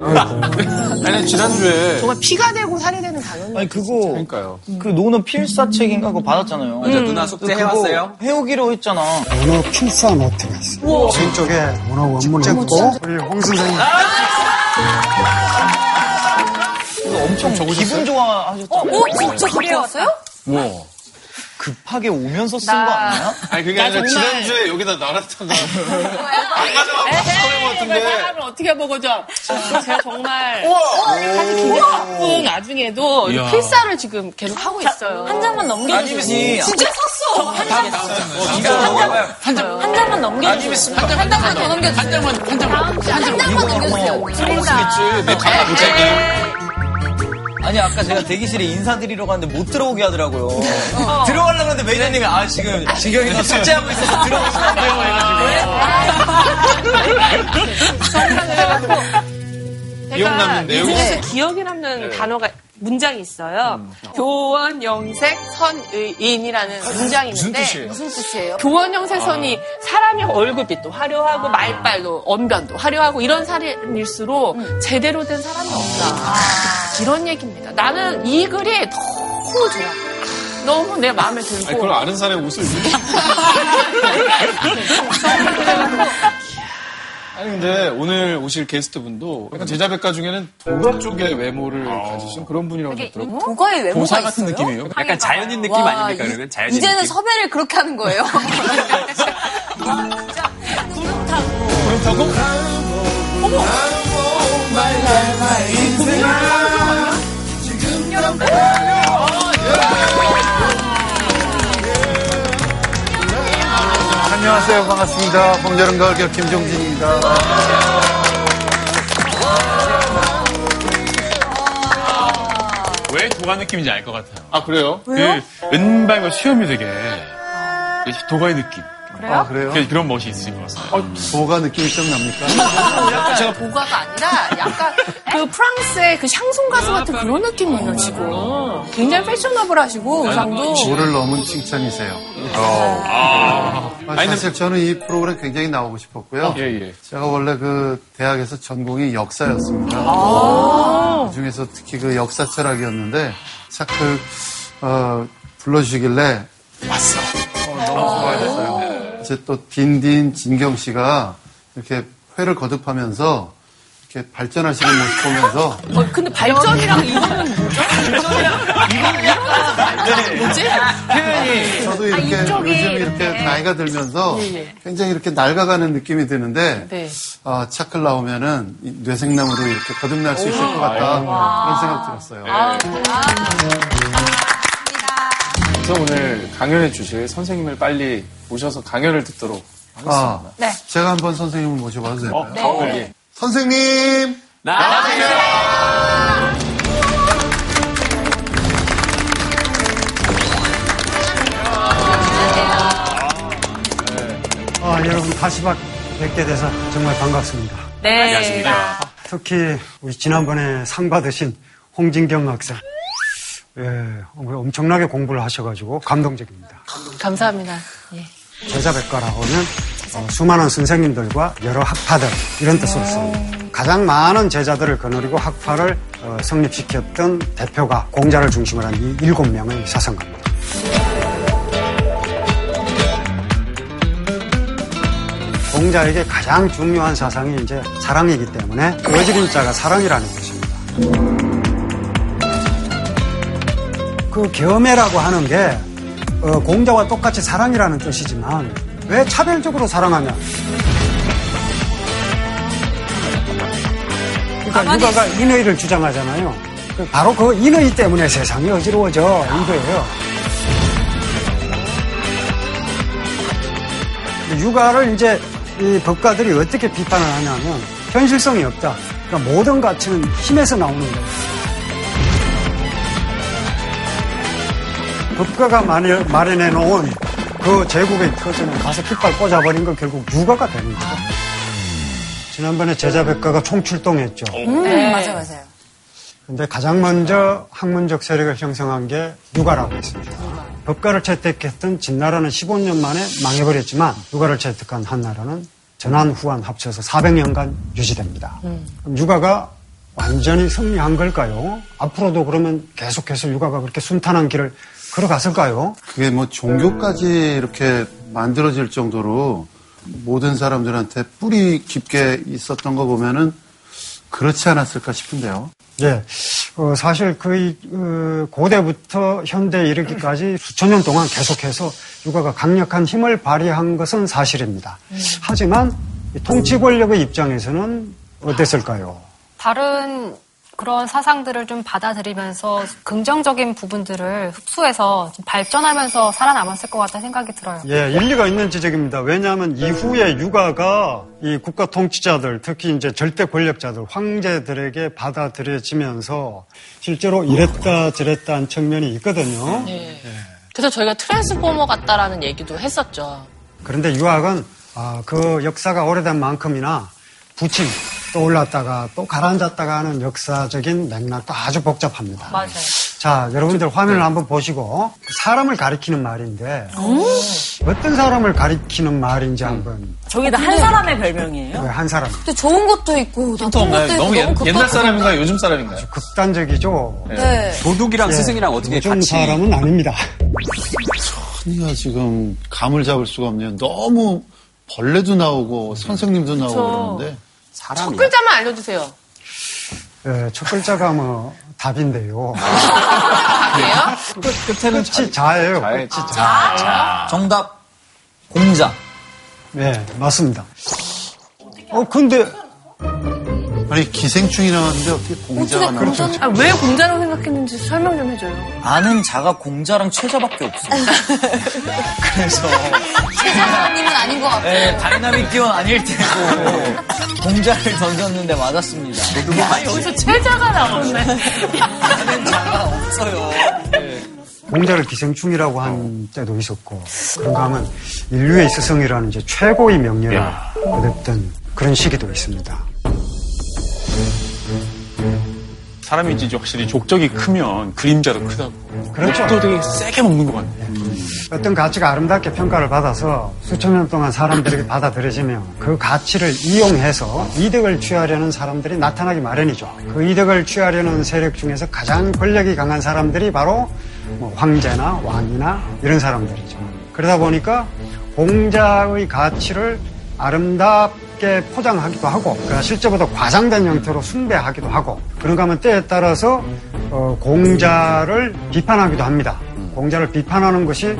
아니 지난주에 정말 피가 되고 살이 되는 단어는 아니 그거 그러니까요. 그 노는 필사책인가 그거 받았잖아요. 맞아, 누나 숙제 그거 해왔어요? 해오기로 했잖아. 언어 필사 노트가 있어요. 왼 쪽에 언어 원문이 있고 우리 홍 선생님 그거 엄청 기분 좋아하셨잖아요. 어, 진짜 그렇게 왔어요? 뭐? 급하게 오면서 쓴 거 아니야? 아니 그게 아니라 정말- 지난주에 여기다 나갔다가 안 가져가고 스토리 같은데. 사람을 어떻게 먹어줘? 제가 정말 사실 기념품 나중에도 이야. 필사를 지금 계속 하고 있어요. 한 장만 넘겨주세요. 아니면 진짜 샀어. 한 장. 한 장. 한 장만 넘겨주세요. 한 장만 더 넘겨주세요. 한 장만, 한 장만. 한 장만 넘겨주세요. 그치. 내 가마 보자기. 아니 아까 제가 대기실에 인사드리러 갔는데 못 들어오게 하더라고요. 들어가려고 했는데 매니저님이 아 지금 진경이가 숙제하고 있어서 들어오시면 안 돼요? 해가지고. 기억 남는 내용이 중에서 기억에 남는 단어가 문장이 있어요. 교원 영색 선의인이라는 문장이 무슨 있는데 뜻이에요? 무슨 뜻이에요? 교원 영색 선이 사람의 얼굴빛도 화려하고 말빨도 언변도 화려하고 이런 사람일수록 제대로 된 사람이 없다. 이런 얘기입니다. 나는 이 글이 너무 좋아. 너무 내 마음에 들고. 아니 그걸 아는 사람의 옷을 입는 아니 근데 오늘 오실 게스트분도 약간 제자백가 중에는 도가 쪽의 외모를 가지신 그런 분이라고 들었고 도가의 외모가 도사 있어요? 같은 느낌이에요. 약간 자연인 느낌 와, 아닙니까? 이- 그러면 자연인 이제는 느낌. 섭외를 그렇게 하는 거예요. 그렇다고? 안녕하세요 반갑습니다 봄 여름 가을 겨울 김종진입니다 왜 도가 느낌인지 알 것 같아요. 아 그래요? 그 은발과 수염이 되게 도가의 느낌. 아 그래요? 그- 그런 멋이 있을 것 같아요. 도가 느낌이 좀 납니까? 보가가 아니라 약간 그 프랑스의 그 샹송 가수 같은 그런 느낌이에요, 지금. 굉장히 패셔너블 하시고, 의상도. 도를 넘은 칭찬이세요 아. 아, 사실 저는 이 프로그램 굉장히 나오고 싶었고요 예 예. 제가 원래 그 대학에서 전공이 역사였습니다. 그 중에서 특히 그 역사 철학이었는데 차크 어, 불러주시길래 왔어. 어, 너무 좋아했어요. 이제 또 딘딘 진경 씨가 이렇게 회를 거듭하면서 이렇게 발전하시는 모습 보면서 어, 근데 발전이랑 이거는 뭐죠? 발전이랑 이거는 약간 뭐지? 표현이 저도 이렇게 이쪽이 요즘 이렇게 이렇게. 나이가 들면서 예, 예. 굉장히 이렇게 낡아가는 느낌이 드는데 네. 아, 차클 나오면은 이 뇌생남으로 이렇게 거듭날 수 있을 것 같다 그런 생각 들었어요. 그래서 오늘 강연해 주실 선생님을 빨리 모셔서 강연을 듣도록 하겠습니다. 아, 네. 제가 한번 선생님을 모셔봐도 될까요? 어, 어, 예. 선생님! 아, 여러분 다시 뵙- 뵙게 돼서 정말 반갑습니다. 네. 안녕하십니까. 특히 우리 지난번에 상 받으신 홍진경 학생. 예, 엄청나게 공부를 하셔가지고 감동적입니다. 감사합니다. 예. 제자백과라고는 어, 수많은 선생님들과 여러 학파들 이런 뜻으로 씁니다. 가장 많은 제자들을 거느리고 학파를 어, 성립시켰던 대표가 공자를 중심으로 한 이 일곱 명의 사상가입니다. 공자에게 가장 중요한 사상이 이제 사랑이기 때문에 어지린 자가 사랑이라는 뜻입니다. 그 겸해라고 하는 게 어, 공자와 똑같이 사랑이라는 뜻이지만 왜 차별적으로 사랑하냐? 그러니까 육아가 인의를 주장하잖아요. 그 바로 그 인의 때문에 세상이 어지러워져 이거예요. 육아를 이제 이 법가들이 어떻게 비판을 하냐면 현실성이 없다. 그러니까 모든 가치는 힘에서 나오는 거예요. 법가가 마련- 마련해 놓은 그 제국의 터전에 가서 깃발 꽂아버린 건 결국 육아가 되는 거죠. 지난번에 제자백가가 총출동했죠. 음, 맞아요, 맞아요. 근데 가장 먼저 학문적 세력을 형성한 게 육아라고 했습니다. 법가를 채택했던 진나라는 15년 만에 망해버렸지만 육아를 채택한 한나라는 전한 후한 합쳐서 400년간 유지됩니다. 그럼 육아가 완전히 승리한 걸까요? 앞으로도 그러면 계속해서 육아가 그렇게 순탄한 길을 걸어갔을까요? 그게 뭐 종교까지 이렇게 만들어질 정도로 모든 사람들한테 뿌리 깊게 있었던 거 보면은 그렇지 않았을까 싶은데요. 예. 어, 사실 거의 어, 고대부터 현대에 이르기까지 수천 년 동안 계속해서 육아가 강력한 힘을 발휘한 것은 사실입니다. 하지만 이 통치 권력의 입장에서는 어땠을까요? 다른 그런 사상들을 좀 받아들이면서 긍정적인 부분들을 흡수해서 좀 발전하면서 살아남았을 것 같다는 생각이 들어요. 예, 일리가 있는 지적입니다. 왜냐하면 이후에 육아가 이 국가 통치자들, 특히 이제 절대 권력자들, 황제들에게 받아들여지면서 실제로 이랬다 저랬다 한 측면이 있거든요. 네. 그래서 저희가 트랜스포머 같다라는 얘기도 했었죠. 그런데 유학은 아, 그 역사가 오래된 만큼이나 부침 또 올랐다가 또 가라앉았다가 하는 역사적인 맥락도 아주 복잡합니다. 맞아요. 자, 여러분들 화면을 한번 보시고 사람을 가리키는 말인데 어떤 사람을 가리키는 말인지 한번 저게 다 한 사람의 별명이에요? 왜한 사람 근데 좋은 것도 있고 나쁜? 것도 있고 너무 옛, 너무 옛날 급하고. 사람인가요? 요즘 사람인가요? 극단적이죠. 네. 도둑이랑 예, 스승이랑 어떻게 요즘 같이 사람은 아닙니다. 천이가 지금 감을 잡을 수가 없네요. 너무 벌레도 나오고 선생님도 나오고 그러는데 첫 사람이 글자만 알려주세요. 예, 첫 글자가 뭐 답인데요. 그래요? 끝에는 끝이 자 예요. 자예, 끝이 자. 정답 공자 네, 맞습니다. 어, 근데 아니 기생충이 나왔는데 어떻게 공자가 나오죠? 아, 왜 공자라고 생각했는지 설명 좀 해줘요. 아는 자가 공자랑 최자밖에 없어. 그래서 사람님은 아닌 것 같아요. 예, Dynamic Duo 아닐 테고 공자를 던졌는데 맞았습니다. 아, 여기서 최자가 나오네. 아는 자가 없어요. 공자를 기생충이라고 한 때도 있었고 그런가 하면 인류의 스승이라는 이제 최고의 명예를 야. 얻었던 그런 시기도 있습니다. 사람이 이제 확실히 족적이 크면 그림자도 크다고. 그렇죠. 또 되게 세게 먹는 것 같네. 어떤 가치가 아름답게 평가를 받아서 수천 년 동안 사람들에게 받아들여지면 그 가치를 이용해서 이득을 취하려는 사람들이 나타나기 마련이죠. 그 이득을 취하려는 세력 중에서 가장 권력이 강한 사람들이 바로 뭐 황제나 왕이나 이런 사람들이죠. 그러다 보니까 공자의 가치를 아름답 게 포장하기도 하고 그러나 실제보다 과장된 형태로 숭배하기도 하고 그런가 하면 때에 따라서 어, 공자를 비판하기도 합니다. 공자를 비판하는 것이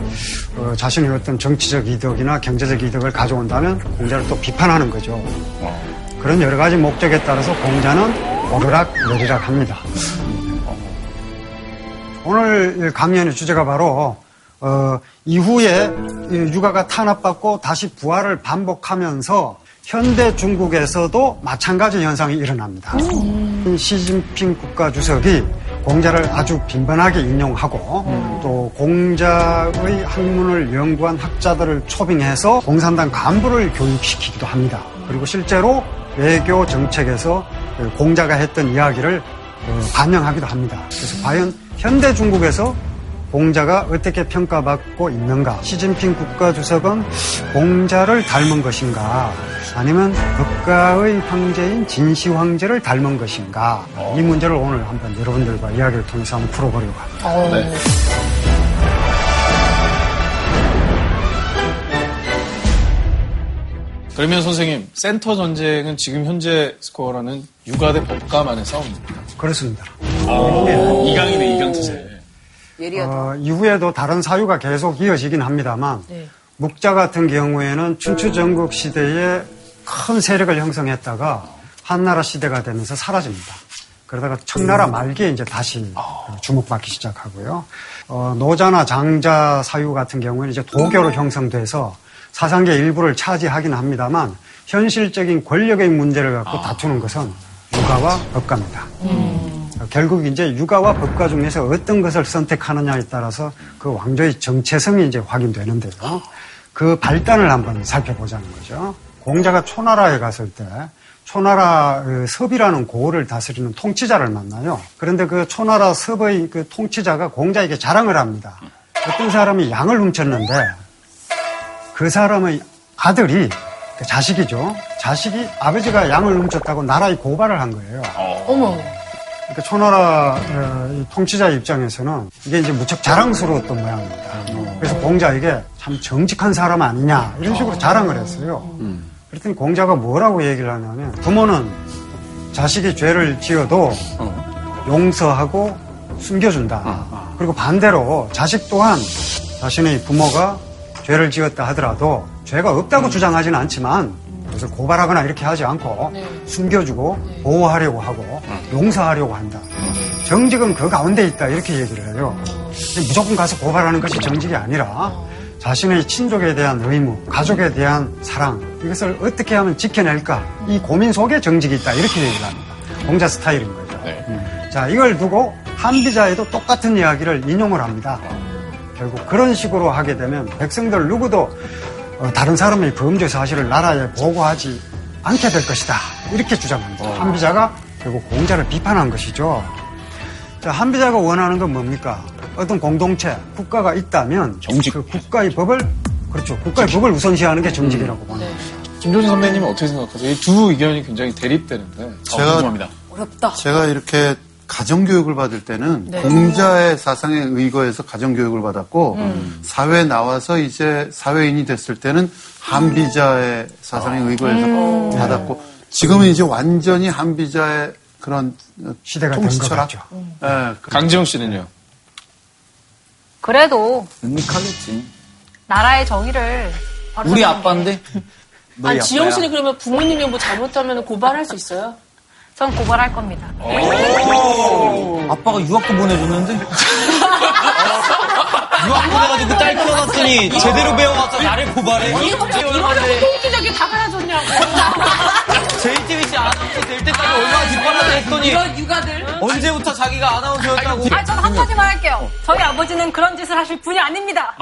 어, 자신의 어떤 정치적 이득이나 경제적 이득을 가져온다면 공자를 또 비판하는 거죠. 그런 여러 가지 목적에 따라서 공자는 오르락 내리락 합니다. 오늘 강연의 주제가 바로 어, 이후에 이 육아가 탄압받고 다시 부활을 반복하면서 현대 중국에서도 마찬가지 현상이 일어납니다. 시진핑 국가 주석이 공자를 아주 빈번하게 인용하고 또 공자의 학문을 연구한 학자들을 초빙해서 공산당 간부를 교육시키기도 합니다. 그리고 실제로 외교 정책에서 공자가 했던 이야기를 어, 반영하기도 합니다. 그래서 과연 현대 중국에서 공자가 어떻게 평가받고 있는가? 시진핑 국가주석은 공자를 닮은 것인가? 아니면 국가의 황제인 진시 황제를 닮은 것인가? 이 문제를 오늘 한번 여러분들과 이야기를 통해서 한번 풀어보려고 합니다. 그러면 선생님, 센터 전쟁은 지금 현재 스코어라는 육아 대 법가만의 싸움입니다. 그렇습니다. 이강이네, 이강 투세. 예리하다. 어, 이후에도 다른 사유가 계속 이어지긴 합니다만 묵자 같은 경우에는 춘추 전국 시대에 큰 세력을 형성했다가 한나라 시대가 되면서 사라집니다. 그러다가 청나라 말기에 이제 다시 주목받기 시작하고요. 어, 노자나 장자 사유 같은 경우에는 이제 도교로 형성돼서 사상계 일부를 차지하긴 합니다만 현실적인 권력의 문제를 갖고 다투는 것은 육아와 법가입니다. 결국 이제 육아와 법가 중에서 어떤 것을 선택하느냐에 따라서 그 왕조의 정체성이 이제 확인되는데요. 그 발단을 한번 살펴보자는 거죠. 공자가 초나라에 갔을 때 초나라 그 섭이라는 고을을 다스리는 통치자를 만나요. 그런데 그 초나라 섭의 그 통치자가 공자에게 자랑을 합니다. 어떤 사람이 양을 훔쳤는데 그 사람의 아들이 그 자식이죠. 자식이 아버지가 양을 훔쳤다고 나라에 고발을 한 거예요. 어머. 그러니까 초나라 어, 이 통치자 입장에서는 이게 이제 무척 자랑스러웠던 모양입니다. 그래서 공자에게 참 정직한 사람 아니냐 이런 식으로 자랑을 했어요. 그랬더니 공자가 뭐라고 얘기를 하냐면 부모는 자식이 죄를 지어도 용서하고 숨겨준다. 그리고 반대로 자식 또한 자신의 부모가 죄를 지었다 하더라도 죄가 없다고 주장하지는 않지만 그래서 고발하거나 이렇게 하지 않고 숨겨주고 보호하려고 하고 용서하려고 한다. 정직은 그 가운데 있다 이렇게 얘기를 해요. 무조건 가서 고발하는 것이 정직이 아니라 자신의 친족에 대한 의무, 가족에 대한 사랑 이것을 어떻게 하면 지켜낼까 이 고민 속에 정직이 있다 이렇게 얘기를 합니다. 공자 스타일인 거죠. 음. 자 이걸 두고 한비자에도 똑같은 이야기를 인용을 합니다. 결국 그런 식으로 하게 되면 백성들 누구도 어, 다른 사람의 범죄 사실을 나라에 보고하지 않게 될 것이다. 이렇게 주장합니다. 한비자가 결국 공자를 비판한 것이죠. 자, 한비자가 원하는 건 뭡니까? 어떤 공동체, 국가가 있다면 정직. 그 국가의 법을 그렇죠. 국가의 법을 우선시하는 게 정직이라고 보는 네. 거죠. 김종신 선배님은 어떻게 생각하세요? 이 두 의견이 굉장히 대립되는데. 제가- 어, 궁금합니다. 어렵다. 제가 이렇게 가정교육을 받을 때는 공자의 사상에 의거해서 가정교육을 받았고 사회에 나와서 이제 사회인이 됐을 때는 한비자의 사상에 의거해서 받았고 지금은 이제 완전히 한비자의 그런 시대가 된 통치 것 철학. 같죠. 예, 그- 강지영 씨는요? 그래도 밋밋하겠지. 나라의 정의를 우리 아빠인데? 아니, 지영 씨는 그러면 부모님이 뭐 잘못하면 고발할 수 있어요? 전 고발할 겁니다. 아빠가 유학도 보내줬는데? 유학 보내가지고 그딸 키워놨더니 제대로 배워와서 나를 고발해? 이렇게 통기적이 다 가르쳐줬냐고. 아나운서 될 때까지 얼마나 뒷바라지 했더니 이런 육아들. 언제부터 자기가 아나운서였다고 아, 저는 한마디만 할게요. 저희 아버지는 그런 짓을 하실 분이 아닙니다.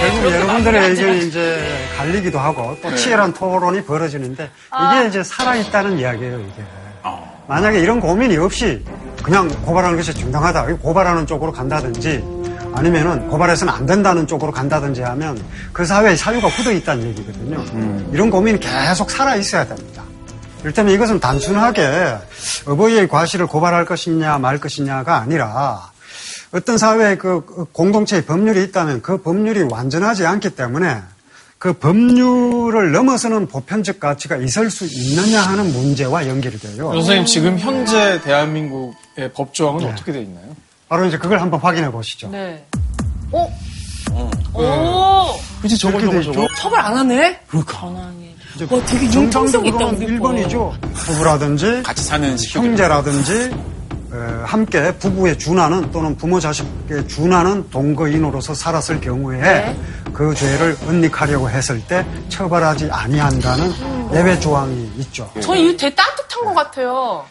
결국 여러분들의 의견이 이제 갈리기도 하고 또 치열한 토론이 벌어지는데 이게 이제 살아있다는 이야기예요, 이게. 만약에 이런 고민이 없이 그냥 고발하는 것이 정당하다. 고발하는 쪽으로 간다든지 아니면은 고발해서는 안 된다는 쪽으로 간다든지 하면 그 사회에 사유가 굳어 있다는 얘기거든요. 이런 고민이 계속 살아 있어야 됩니다. 이를테면 이것은 단순하게 어버이의 과실을 고발할 것이냐 말 것이냐가 아니라 어떤 사회에 그 공동체의 법률이 있다면 그 법률이 완전하지 않기 때문에 그 법률을 넘어서는 보편적 가치가 있을 수 있느냐 하는 문제와 연결이 돼요. 선생님, 지금 현재 대한민국의 법 조항은 네. 어떻게 돼 있나요? 바로 이제 그걸 한번 확인해 보시죠. 네. 어? 오! 그치, 저거, 저거? 저거. 처벌 안 하네? 와, 되게 융통 성 있다, 정상적으로는 우리 거. 1번이죠. 부부라든지 같이 사는. 형제라든지 어, 함께 부부에 준하는 또는 부모 자식에 준하는 동거인으로서 살았을 경우에 네. 그 죄를 은닉하려고 했을 때 처벌하지 아니한다는 예외 조항이 있죠. 저는 이거 되게 따뜻한 것 같아요.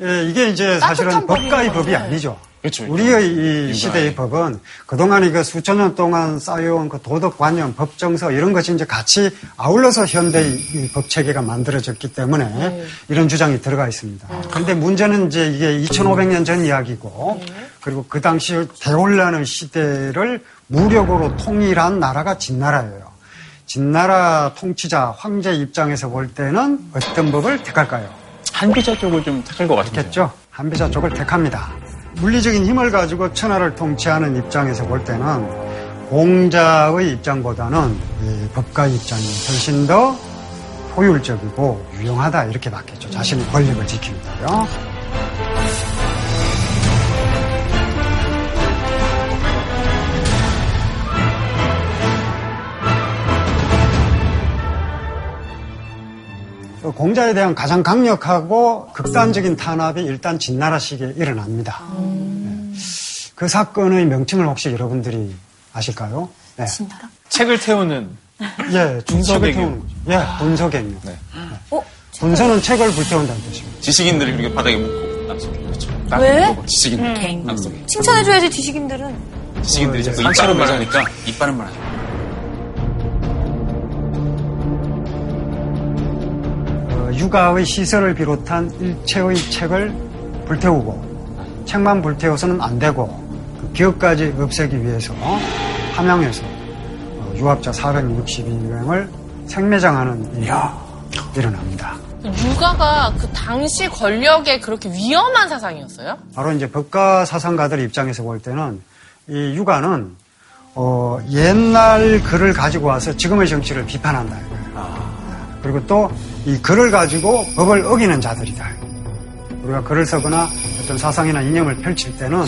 예, 이게 이제 사실은 법가의. 법이 아니죠. 그렇죠. 우리의 이 시대의 법은 그동안 이그 수천 년 동안 쌓여온 그 도덕관념, 법정서 이런 것이 이제 같이 아울러서 현대의 이법 체계가 만들어졌기 때문에 네. 이런 주장이 들어가 있습니다. 그런데 문제는 이제 이게 2500년 전 이야기고 네. 그리고 그 당시 대혼란의 시대를 무력으로 통일한 나라가 진나라예요. 진나라 통치자 황제 입장에서 볼 때는 어떤 법을 택할까요? 한비자 쪽을 좀 택할 것 같은데. 겠죠 한비자 쪽을 택합니다. 물리적인 힘을 가지고 천하를 통치하는 입장에서 볼 때는 공자의 입장보다는 이 법가의 입장이 훨씬 더 효율적이고 유용하다 이렇게 봤겠죠. 자신의 권력을 지킵니다요. 공자에 대한 가장 강력하고 극단적인 탄압이 일단 진나라 시기에 일어납니다. 네. 그 사건의 명칭을 혹시 여러분들이 아실까요? 네. 책을 태우는 예, 분석의 분석을 경. 태우는 거죠. 예, 분석행위. 네. 어? 분서는 책을 불태운다는 뜻입니다. 지식인들이 그렇게 바닥에 묻고 땅속에 그렇죠. 땅 왜? 지식인들 땅속에 칭찬해줘야지 지식인들은. 지식인들이 자꾸 이빨은 말하니까. 말하니까 이빨은 말하니까 육아의 시설을 비롯한 일체의 책을 불태우고 책만 불태워서는 안 되고 그 기업까지 없애기 위해서 함양에서 어, 유학자 462명을 생매장하는 일이 일어납니다. 육아가 그 당시 권력의 그렇게 위험한 사상이었어요? 바로 이제 법가 사상가들 입장에서 볼 때는 이 육아는 어, 옛날 글을 가지고 와서 지금의 정치를 비판한다. 이거예요. 그리고 또 이 글을 가지고 법을 어기는 자들이다. 우리가 글을 쓰거나 어떤 사상이나 이념을 펼칠 때는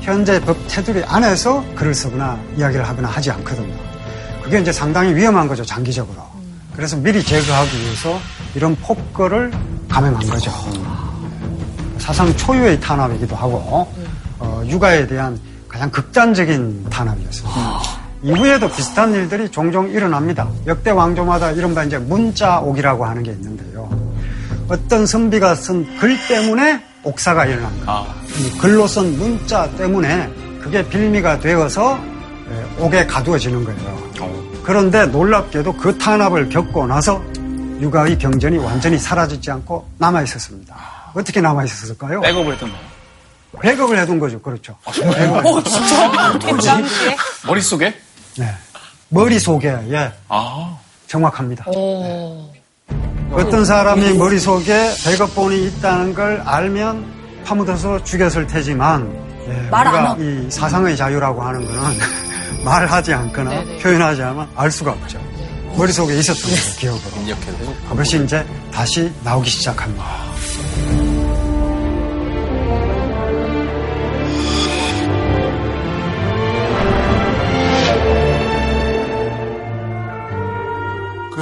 현재 법 테두리 안에서 글을 쓰거나 이야기를 하거나 하지 않거든요. 그게 이제 상당히 위험한 거죠, 장기적으로. 그래서 미리 제거하기 위해서 이런 폭거를 감행한 거죠. 사상 초유의 탄압이기도 하고, 어, 육아에 대한 가장 극단적인 탄압이었습니다. 이후에도 비슷한 일들이 종종 일어납니다. 역대 왕조마다 이른바 이제 문자옥이라고 하는 게 있는데요. 어떤 선비가 쓴 글 때문에 옥사가 일어납니다. 이 글로 쓴 문자 때문에 그게 빌미가 되어서 예, 옥에 가두어지는 거예요. 그런데 놀랍게도 그 탄압을 겪고 나서 육아의 병전이 완전히 사라지지 않고 남아 있었습니다. 어떻게 남아 있었을까요? 백업을 했던 거예요. 백업을 해둔 거죠. 그렇죠. 어, 진짜? 어떻게 머릿속에? 네. 머릿속에, 예. 아. 정확합니다. 오. 어떤 사람이 머릿속에 백업본이 있다는 걸 알면 파묻어서 죽였을 테지만, 예, 우리가. 이 사상의 자유라고 하는 거는 말하지 않거나 네네. 표현하지 않으면 알 수가 없죠. 머릿속에 있었던 거죠, 기억으로. 입력해도. 그것이 이제 다시 나오기 시작합니다.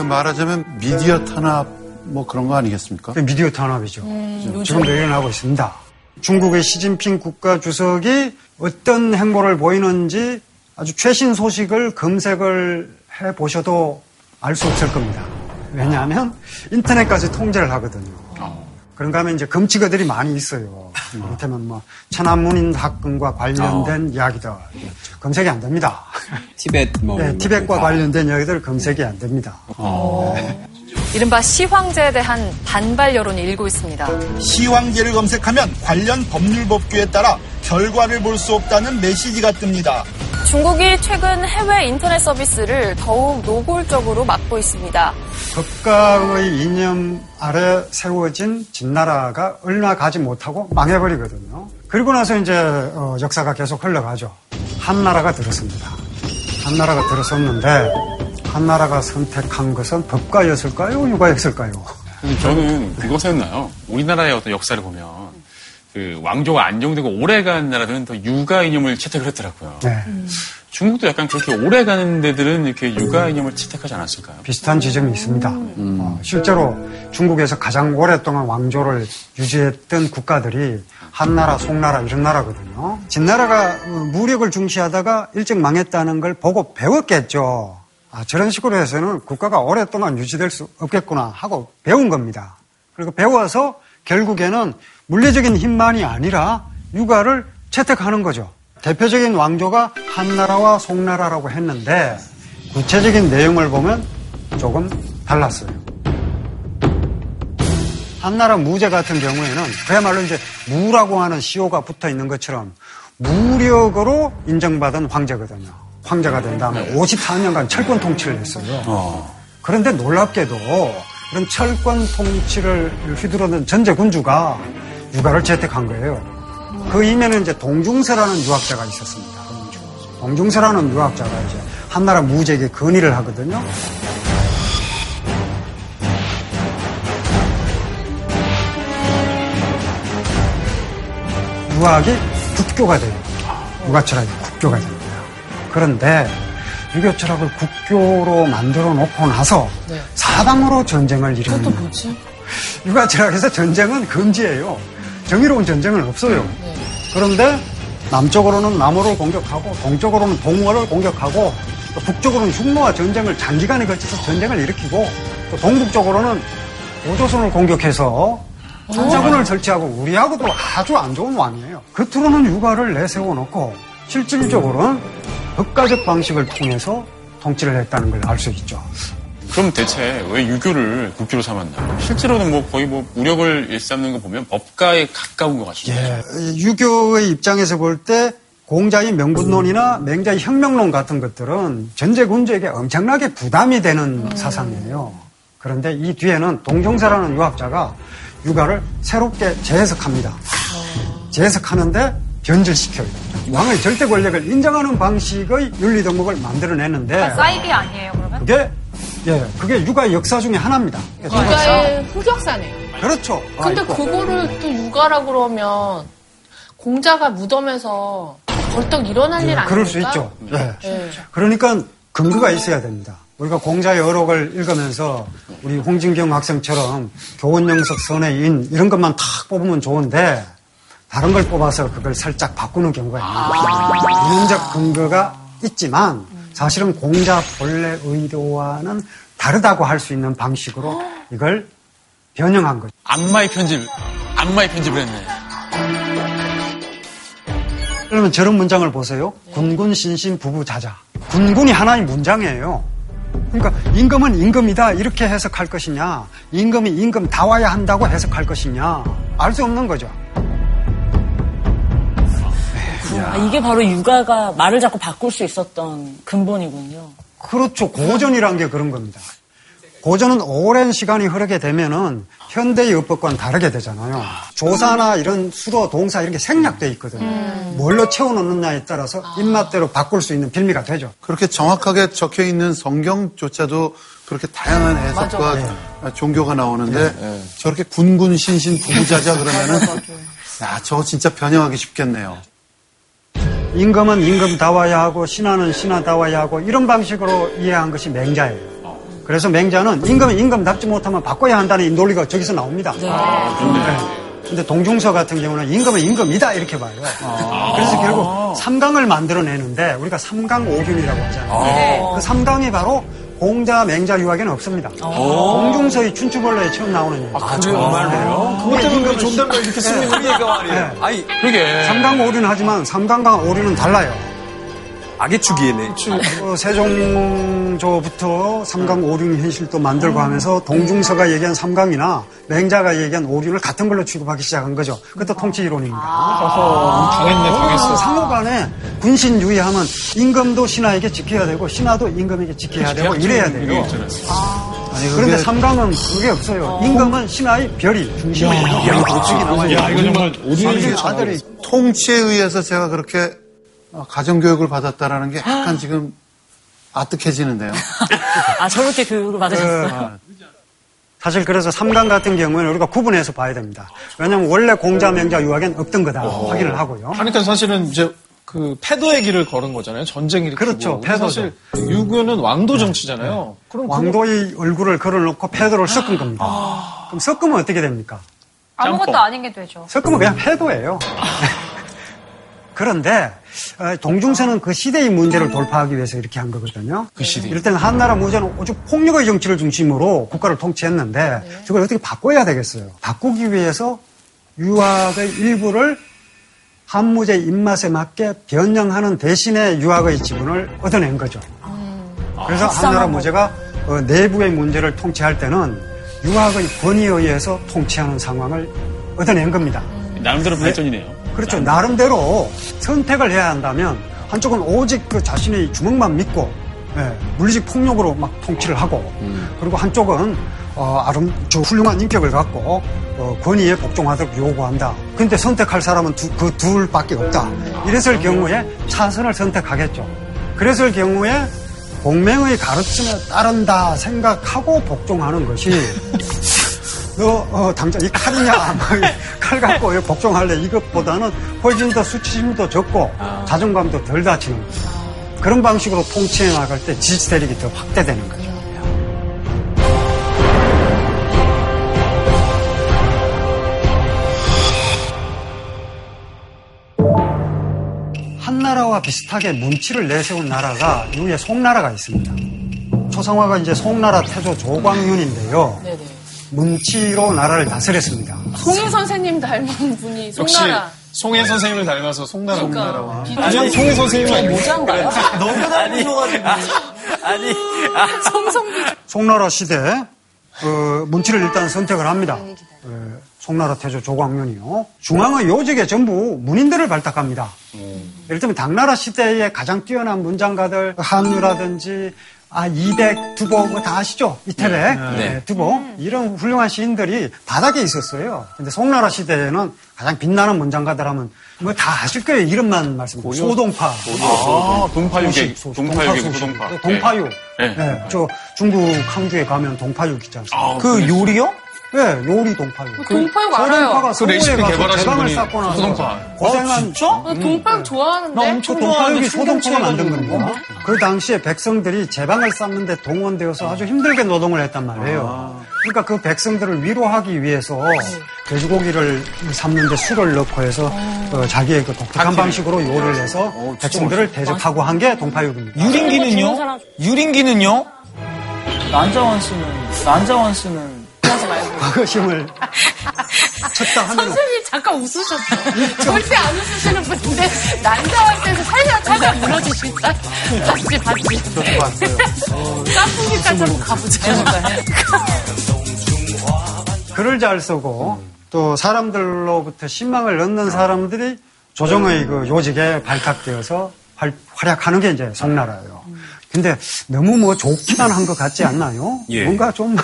말하자면 미디어 탄압 뭐 그런 거 아니겠습니까? 그 미디어 탄압이죠. 음, 지금도 일어나고 있습니다. 중국의 시진핑 국가 주석이 어떤 행보를 보이는지 아주 최신 소식을 검색을 해 보셔도 알 수 없을 겁니다. 왜냐하면 인터넷까지 통제를 하거든요. 그런가 하면 이제 검치거들이 많이 있어요. 이를테면 뭐 천안문인 학군과 관련된 이야기들 검색이 안 됩니다. 티벳 뭐. 네, 티벳과 관련된 이야기들 검색이 안 됩니다. 이른바 시황제에 대한 반발 여론이 일고 있습니다. 시황제를 검색하면 관련 법률 법규에 따라 결과를 볼 수 없다는 메시지가 뜹니다. 중국이 최근 해외 인터넷 서비스를 더욱 노골적으로 막고 있습니다. 법가의 이념 아래 세워진 진나라가 얼마 가지 못하고 망해버리거든요. 그리고 나서 이제 어, 역사가 계속 흘러가죠. 한나라가 들었습니다. 한나라가 들었었는데 한나라가 선택한 것은 법가였을까요? 육아였을까요? 근데 저는 그거 생각나요. 우리나라의 어떤 역사를 보면 그 왕조가 안정되고 오래간 나라들은 더 육아 이념을 채택을 했더라고요. 네. 중국도 약간 그렇게 오래가는 데들은 이렇게 육아 이념을 채택하지 않았을까요? 비슷한 지점이 있습니다. 어, 실제로 중국에서 가장 오랫동안 왕조를 유지했던 국가들이 한나라, 송나라 이런 나라거든요. 진나라가 어, 무력을 중시하다가 일찍 망했다는 걸 보고 배웠겠죠. 아, 저런 식으로 해서는 국가가 오랫동안 유지될 수 없겠구나 하고 배운 겁니다. 그리고 배워서 결국에는 물리적인 힘만이 아니라 육아를 채택하는 거죠. 대표적인 왕조가 한나라와 송나라라고 했는데 구체적인 내용을 보면 조금 달랐어요. 한나라 무제 같은 경우에는 그야말로 이제 무라고 하는 시호가 붙어 있는 것처럼 무력으로 인정받은 황제거든요. 황제가 된 다음에 54년간 철권 통치를 했어요. 그런데 놀랍게도 그런 철권 통치를 휘두르는 전제 군주가 육아를 채택한 거예요. 그 이면에 이제 동중세라는 유학자가 있었습니다. 동중세라는 유학자가 이제 한나라 무제에게 건의를 하거든요. 유학이 국교가 돼요. 육아 철학이 국교가 됩니다. 그런데 유교 철학을 국교로 만들어 놓고 나서 네. 사당으로 전쟁을 일으키는 그것도. 뭐지? 육아 철학에서 전쟁은 금지예요. 정의로운 전쟁은 없어요. 네. 그런데 남쪽으로는 남으로 공격하고 동쪽으로는 동월을 공격하고 또 북쪽으로는 흉노와 전쟁을 장기간에 걸쳐서 전쟁을 일으키고 또 동북 쪽으로는 오조선을 공격해서 전사군을 설치하고 우리하고도 아주 안 좋은 왕이에요. 겉으로는 육아를 내세워 놓고 실질적으로는 법가적 방식을 통해서 통치를 했다는 걸 알 수 있죠. 그럼 대체 왜 유교를 국교로 삼았나요? 실제로는 뭐 거의 뭐 무력을 일삼는 거 보면 법가에 가까운 것 같습니다. 예, 유교의 입장에서 볼 때 공자의 명분론이나 맹자의 혁명론 같은 것들은 전제 군주에게 엄청나게 부담이 되는 사상이에요. 그런데 이 뒤에는 동종사라는 유학자가 육아를 새롭게 재해석합니다. 재해석하는데 변질시켜요. 왕의 절대 권력을 인정하는 방식의 윤리 덕목을 만들어내는데 사이비 아니에요, 그러면? 그게 예, 그게 육아의 역사 중에 하나입니다. 육아의 흑역사네요. 그렇죠. 근데 아. 그거를 또 육아라 그러면 공자가 무덤에서 벌떡 일어날 일 아닙니까? 그럴 수 있죠. 예. 네. 그러니까 근거가 있어야 됩니다. 우리가 공자의 어록을 읽으면서 우리 홍진경 학생처럼 교원영석 선해인 이런 것만 탁 뽑으면 좋은데 다른 걸 뽑아서 그걸 살짝 바꾸는 경우가 있습니다. 이론적 근거가 있지만 사실은 공자 본래 의도와는 다르다고 할 수 있는 방식으로 이걸 변형한 거죠. 안마의 편집, 안마의 편집을 했네. 그러면 저런 문장을 보세요. 군군 신신 부부 자자. 군군이 하나의 문장이에요. 그러니까 임금은 임금이다 이렇게 해석할 것이냐, 임금이 임금 다 와야 한다고 해석할 것이냐, 알 수 없는 거죠. 아, 이게 바로 육아가 말을 자꾸 바꿀 수 있었던 근본이군요. 그렇죠. 고전이란 게 그런 겁니다. 고전은 오랜 시간이 흐르게 되면은 현대의 어법과는 다르게 되잖아요. 조사나 이런 수도, 동사 이런 게 생략돼 있거든요. 뭘로 채워넣느냐에 따라서 입맛대로 바꿀 수 있는 빌미가 되죠. 그렇게 정확하게 적혀 있는 성경조차도 그렇게 다양한 해석과 종교가 나오는데 저렇게 군군 신신 부부자자 그러면은 야 저거 진짜 변형하기 쉽겠네요. 임금은 임금 다와야 하고 신하는 신하 다와야 하고 이런 방식으로 이해한 것이 맹자예요. 그래서 맹자는 임금은 임금답지 못하면 바꿔야 한다는 이 논리가 저기서 나옵니다. 네. 근데 동중서 같은 경우는 임금은 임금이다 이렇게 봐요. 그래서 결국 삼강을 만들어내는데 우리가 삼강오균이라고 하잖아요. 그 삼강이 바로 공자, 맹자 유학에는 없습니다. 동중서의 춘추벌레에 처음 나오는 얘기예요. 아, 정말로요? 그것 때문에 그 존댓말 이렇게 그러니까 말이에요. 네. 아니, 그러게. 삼강오륜 하지만 삼강과 오륜은 달라요. 악의 축이네. 어, 세종조부터 삼강 오륜 현실도 만들고 하면서 동중서가 얘기한 삼강이나 맹자가 얘기한 오륜을 같은 걸로 취급하기 시작한 거죠. 그것도 통치 이론입니다. 당했네, 어, 당했어. 상호간에 군신 유의하면 임금도 신하에게 지켜야 되고 신하도 임금에게 지켜야 되고 이래야 돼요. 아니 그런데 그게 삼강은 그게 없어요. 임금은 신하의 별이 중심이에요. 나와요. 야, 이거 정말 아들이 통치에 의해서 제가 그렇게 어, 가정교육을 받았다라는 게 약간 지금 아득해지는데요. 아, 저렇게 교육을 받으셨어요? 사실 그래서 삼강 같은 경우는 우리가 구분해서 봐야 됩니다. 왜냐하면 원래 공자, 명자, 유학엔 없던 거다 확인을 하고요. 하니까 사실은 이제 그 패도의 길을 걸은 거잖아요. 전쟁 일으키고. 그렇죠, 근데 사실 유교는 왕도 정치잖아요. 그럼 그거- 왕도의 얼굴을 걸어놓고 패도를 섞은 겁니다. 그럼 섞으면 어떻게 됩니까? 아무것도 짬뽕. 아닌 게 되죠. 섞으면 그냥 패도예요. 그런데 어, 동중서는 그 시대의 문제를 돌파하기 위해서 이렇게 한 거거든요. 그 시대. 이럴 때는 한나라 무자는 오직 폭력의 정치를 중심으로 국가를 통치했는데 저걸 어떻게 바꿔야 되겠어요. 바꾸기 위해서 유학의 일부를 한무제 입맛에 맞게 변형하는 대신에 유학의 지분을 얻어낸 거죠. 그래서 한나라 무제가 어, 내부의 문제를 통치할 때는 유학의 권위에 의해서 통치하는 상황을 얻어낸 겁니다. 나름대로 발전이네요. 그렇죠. 나름대로 선택을 해야 한다면 한쪽은 오직 그 자신의 주먹만 믿고 예, 물리적 폭력으로 막 통치를 하고 그리고 한쪽은 어, 아름 저 훌륭한 인격을 갖고 어, 권위에 복종하도록 요구한다. 근데 선택할 사람은 두- 그 둘밖에 없다. 이랬을 경우에 차선을 선택하겠죠. 그랬을 경우에 공명의 가르침에 따른다 생각하고 복종하는 것이 너 어, 당장 이 칼이냐 막칼 갖고 왜 복종할래 이것보다는 훨씬 더 수치심도 적고 자존감도 덜 다치는 거죠. 그런 방식으로 통치해 나갈 때 지지 대립이 더 확대되는 거죠. 한나라와 비슷하게 문치를 내세운 나라가 이후에 송나라가 있습니다. 초상화가 이제 송나라 태조 조광윤인데요. 네네. 문치로 나라를 다스렸습니다. 송혜 선생님 닮은 분이 송나라. 송혜 선생님을 닮아서 송나라 그러니까 송나라와 비슷해. 그냥 송혜 선생님이 모자인가요? 너무 닮으셔가지고. 아니, 아, 성성비 송나라 시대 어, 문치를 일단 선택을 합니다. 어, 송나라 태조 조광윤이요. 중앙의 요직에 전부 문인들을 발탁합니다. 예를 들면 당나라 시대에 가장 뛰어난 문장가들 한유라든지 아 이백 두보 뭐다 아시죠 이태백 네, 두보 이런 훌륭한 시인들이 바닥에 있었어요. 근데 송나라 시대에는 가장 빛나는 문장가들 하면 뭐 다 아실 거예요. 이름만 말씀. 소동파, 아, 동파육의, 소식, 동파육의 소식, 소동파. 동파육. 네. 네, 저 중국 항주에 가면 동파육 있지 않습니까? 그 요리요? 네, 요리 동파육. 동파육 알아요. 소동파가 그 레시피 개발하신 분이 쌓고 나서 소동파. 고생한 진짜? 어, 동파육 좋아하는데? 나 엄청 그 동파육이 소동파가 만든. 겁니다. 그 당시에 백성들이 제방을 쌓는데 동원되어서 아주 힘들게 노동을 했단 말이에요. 그러니까 그 백성들을 위로하기 위해서 돼지고기를 삶는데 술을 넣고 해서 어, 자기의 그 독특한 방식으로 요리를 해서 백성들을 대접하고 한 게 동파육입니다. 유린기는요? 유린기는요? 난자원 씨는 난자원 씨는 과거심을 쳤다 하면 선생님 잠깐 웃으셨어. 절대 안 웃으시는 분인데 난자한테서 살짝 살짝 무너지신다. 봤지 봤지. 저도 봤어요. 깐풍기까지 한번 가보자. 글을 잘 쓰고 또 사람들로부터 신망을 얻는 사람들이 조정의 그 요직에 발탁되어서 활, 활약하는 게 이제 송나라예요. 근데 너무 뭐 좋기만 한 것 같지 않나요? 예. 뭔가 좀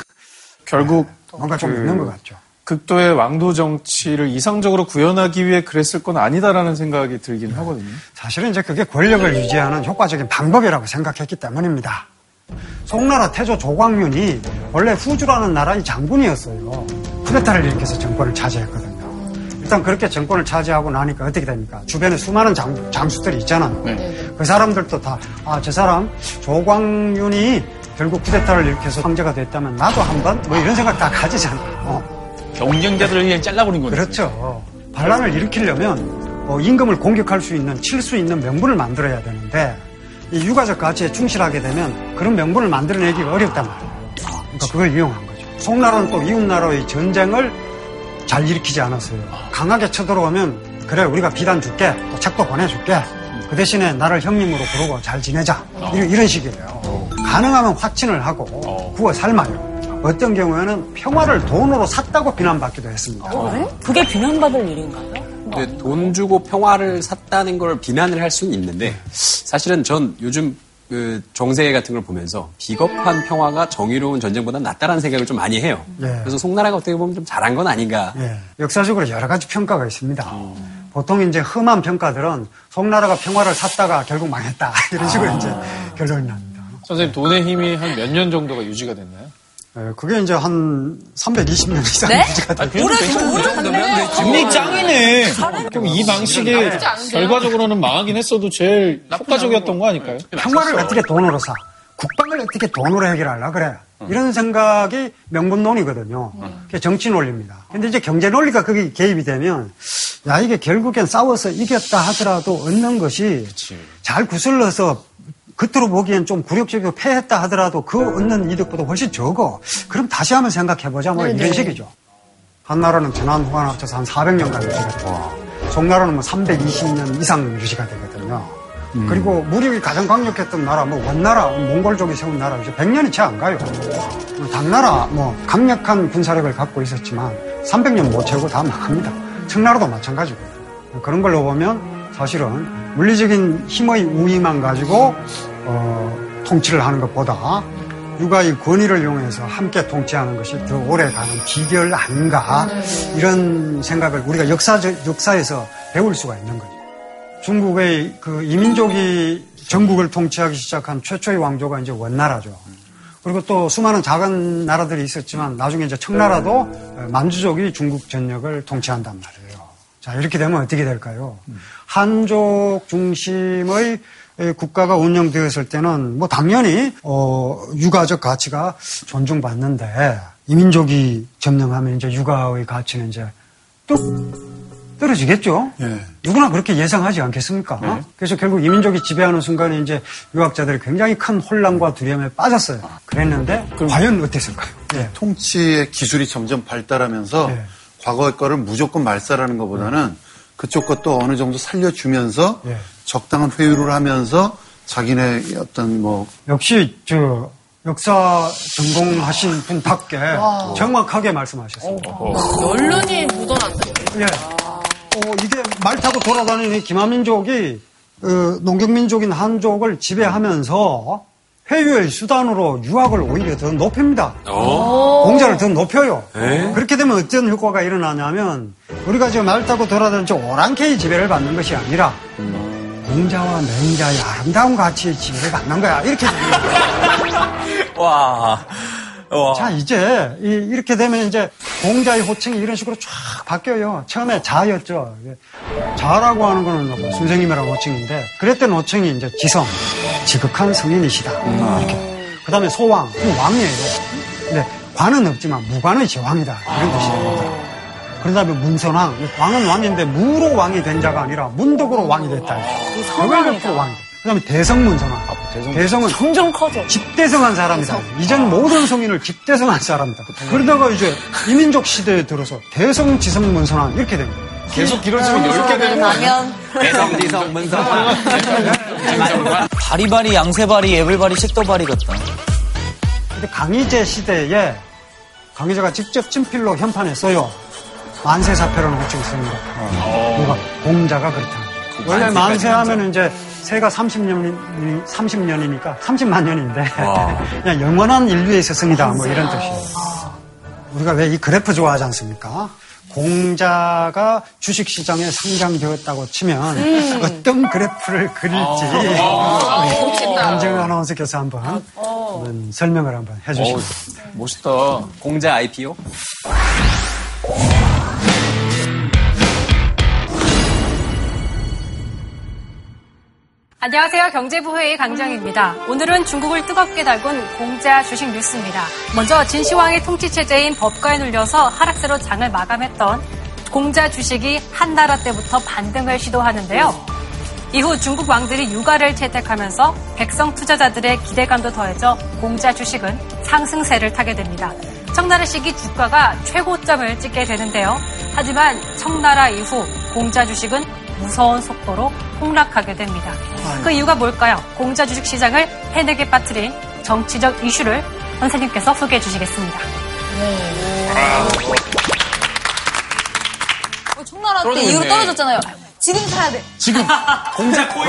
결국 뭔가 좀 그 있는 것 같죠. 극도의 왕도 정치를 이상적으로 구현하기 위해 그랬을 건 아니다라는 생각이 들긴 하거든요. 사실은 이제 그게 권력을 유지하는 효과적인 방법이라고 생각했기 때문입니다. 송나라 태조 조광윤이 원래 후주라는 나라의 장군이었어요. 쿠데타를 일으켜서 정권을 차지했거든요. 일단 그렇게 정권을 차지하고 나니까 어떻게 됩니까? 주변에 수많은 장, 장수들이 있잖아요. 그 사람들도 다, 아, 저 사람 조광윤이 결국 쿠데타를 일으켜서 황제가 됐다면 나도 한번 뭐 이런 생각 다 가지잖아요. 경쟁자들을 그냥 잘라버린 거죠. 그렇죠. 반란을 일으키려면 어, 임금을 공격할 수 있는, 칠 수 있는 명분을 만들어야 되는데 이 유가적 가치에 충실하게 되면 그런 명분을 만들어내기가 어렵단 말이에요. 그러니까 그걸 이용한 거죠. 송나라는 또 이웃나라의 전쟁을 잘 일으키지 않았어요. 강하게 쳐들어오면 그래 우리가 비단 줄게 또 책도 보내줄게 그 대신에 나를 형님으로 부르고 잘 지내자 이런, 이런 식이에요. 가능하면 확친을 하고 구워 삶아요. 어떤 경우에는 평화를 돈으로 샀다고 비난받기도 했습니다. 그게 비난받을 일인가요? 근데 돈 주고 평화를 샀다는 걸 비난을 할 수는 있는데 사실은 전 요즘 그 정세 같은 걸 보면서 비겁한 평화가 정의로운 전쟁보다 낫다라는 생각을 좀 많이 해요. 예. 그래서 송나라가 어떻게 보면 좀 잘한 건 아닌가. 예, 역사적으로 여러 가지 평가가 있습니다. 보통 이제 험한 평가들은 송나라가 평화를 샀다가 결국 망했다 이런 식으로 이제 결론이 납니다. 선생님 돈의 힘이 한 몇 년 정도가 유지가 됐나요? 예, 그게 이제 한 320년 이상 네? 유지가 되고 오래 좀 오래. 진리 짱이네. 그럼 이 방식이? 결과적으로는 망하긴 했어도 제일 효과적이었던 거 아닐까요? 평화를 어떻게 돈으로 사? 국방을 어떻게 돈으로 해결하려 그래? 이런 생각이 명분론이거든요. 그게 정치 논리입니다. 근데 이제 경제 논리가 거기 개입이 되면 야 이게 결국엔 싸워서 이겼다 하더라도 얻는 것이 잘 구슬러서 겉으로 보기엔 좀 굴욕적이고 패했다 하더라도 그 얻는 이득보다 훨씬 적어. 그럼 다시 한번 생각해보자. 뭐 이런 식이죠. 한나라는 전환 후한 합쳐서 한 400년간 유지가 되고 송나라는 뭐 320년 이상 유지가 되거든요. 그리고 무력이 가장 강력했던 나라, 뭐 원나라, 몽골족이 세운 나라 이제 100년이 채 안 가요. 당나라 뭐 강력한 군사력을 갖고 있었지만 300년 못 채우고 다 망합니다. 청나라도 마찬가지고요. 그런 걸로 보면 사실은 물리적인 힘의 우위만 가지고 어, 통치를 하는 것보다 육아의 권위를 이용해서 함께 통치하는 것이 더 오래 가는 비결 아닌가 이런 생각을 우리가 역사적 역사에서 배울 수가 있는 거죠. 중국의 그 이민족이 전국을 통치하기 시작한 최초의 왕조가 이제 원나라죠. 그리고 또 수많은 작은 나라들이 있었지만 나중에 이제 청나라도 만주족이 중국 전역을 통치한단 말이에요. 자, 이렇게 되면 어떻게 될까요? 한족 중심의 국가가 운영되었을 때는 뭐 당연히 어 육아적 가치가 존중받는데 이민족이 점령하면 이제 육아의 가치는 이제 뚝 떨어지겠죠. 누구나 그렇게 예상하지 않겠습니까? 그래서 결국 이민족이 지배하는 순간에 이제 유학자들이 굉장히 큰 혼란과 두려움에 빠졌어요. 그랬는데 과연 어땠을까요? 예. 통치의 기술이 점점 발달하면서 네. 과거의 거를 무조건 말살하는 것보다는 그쪽 것도 어느 정도 살려주면서 예. 적당한 회유를 하면서 자기네 어떤 뭐 역시 저 역사 전공하신 분답게 정확하게 말씀하셨습니다. 연륜이 묻어난다. 예. 어, 이게 말 타고 돌아다니는 기마민족이 어, 농경민족인 한족을 지배하면서 회유의 수단으로 유학을 오히려 더 높입니다. 공자를 더 높여요. 그렇게 되면 어떤 효과가 일어나냐면 우리가 지금 말 타고 돌아다니는 저 오랑캐의 지배를 받는 것이 아니라 공자와 맹자의 아름다운 가치의 지배를 받는 거야. 이렇게 됩니다. 와. 와. 자, 이제 이, 렇게 되면 이제 공자의 호칭이 이런 식으로 쫙 바뀌어요. 처음에 자였죠. 자라고 하는 거는 뭐 선생님이라고 호칭인데 그랬던 호칭이 이제 지성, 지극한 성인이시다. 이렇게. 그 다음에 소왕, 그 왕이에요. 근데 관은 없지만 무관의 제왕이다. 이런 뜻이 됩니다. 그 다음에 문선왕, 왕은 왕인데 무로 왕이 된 자가 아니라 문덕으로 왕이 됐다. 여덟 왕이 돼. 그 다음에 대성문선왕. 대성은 점점 커져. 집대성한 사람이다. 이전 모든 성인을 집대성한 사람이다. 그러다가 이제 이민족 시대에 들어서 대성, 지성, 문선왕 이렇게 됩니다. 계속 길어지면 10개 되는 거 아니야? 가면 대성, 지성, 문성. 바리바리, 양세바리, 애블바리, 식도바리 같다. 근데 강희제 시대에 강희제가 직접 친필로 현판했어요. 만세사패라는 호칭이 있습니다. 누가 공자가 그렇다. 원래 만세 하면 이제 세가 30년이, 30년이니까 30만 년인데 그냥 영원한 인류의 스승이다 뭐 이런 뜻이에요. 우리가 왜 이 그래프 좋아하지 않습니까? 공자가 주식시장에 상장되었다고 치면 어떤 그래프를 그릴지 우리 안정 아나운서께서 한번, 한번 설명을 한번 해주시면 멋있다. 공자 IPO? 안녕하세요. 경제부회의 강정입니다. 오늘은 중국을 뜨겁게 달군 공자 주식 뉴스입니다. 먼저 진시황의 통치체제인 법과에 눌려서 하락세로 장을 마감했던 공자 주식이 한나라 때부터 반등을 시도하는데요. 이후 중국 왕들이 육아를 채택하면서 백성 투자자들의 기대감도 더해져 공자 주식은 상승세를 타게 됩니다. 청나라 시기 주가가 최고점을 찍게 되는데요. 하지만 청나라 이후 공자 주식은 무서운 속도로 폭락하게 됩니다. 그 이유가 뭘까요? 공자 주식 시장을 패닉에 빠뜨린 정치적 이슈를 선생님께서 소개해 주시겠습니다. 어, 청나라 때 이후로. 떨어졌잖아요. 지금 사야 돼. 지금 공자 코인!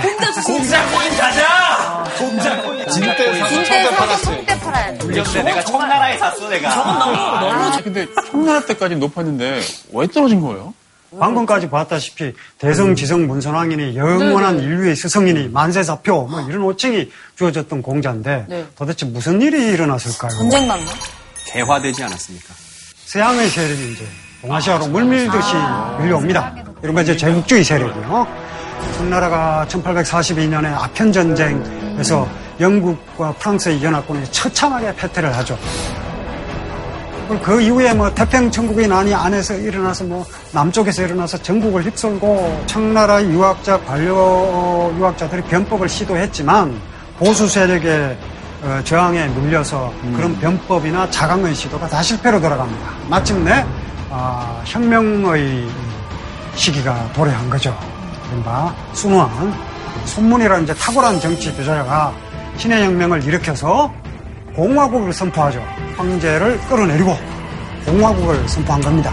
공자 주식. 공자 코인 가자! 공자 코인. 진때 사서 청대 팔았지. 청대 팔아야 돼. 근데 내가 청나라에 샀어, 내가. 아, 근데 청나라 때까지 높았는데 왜 떨어진 거예요? 방금까지 봤다시피 대성, 지성, 문선왕이니 영원한 인류의 스승이니 만세사표 뭐 이런 호칭이 주어졌던 공자인데 네. 도대체 무슨 일이 일어났을까요? 전쟁 났나? 개화되지 않았습니까? 서양의 세력이 이제 동아시아로 물밀듯이 밀려옵니다. 이런 건 이제 제국주의 세력이요. 청나라가 1842년에 아편 전쟁에서 영국과 프랑스의 연합군이 처참하게 패퇴를 하죠. 그 이후에 뭐 태평천국의 난이 안에서 일어나서 뭐 남쪽에서 일어나서 전국을 휩쓸고 청나라 유학자 관료 유학자들이 변법을 시도했지만 보수 세력의 어, 저항에 밀려서 그런 변법이나 자강의 시도가 다 실패로 돌아갑니다. 마침내 아, 혁명의 시기가 도래한 거죠. 이른바 순환 손문이라는 이제 탁월한 정치 교자가 신의 혁명을 일으켜서 공화국을 선포하죠. 황제를 끌어내리고 공화국을 선포한 겁니다.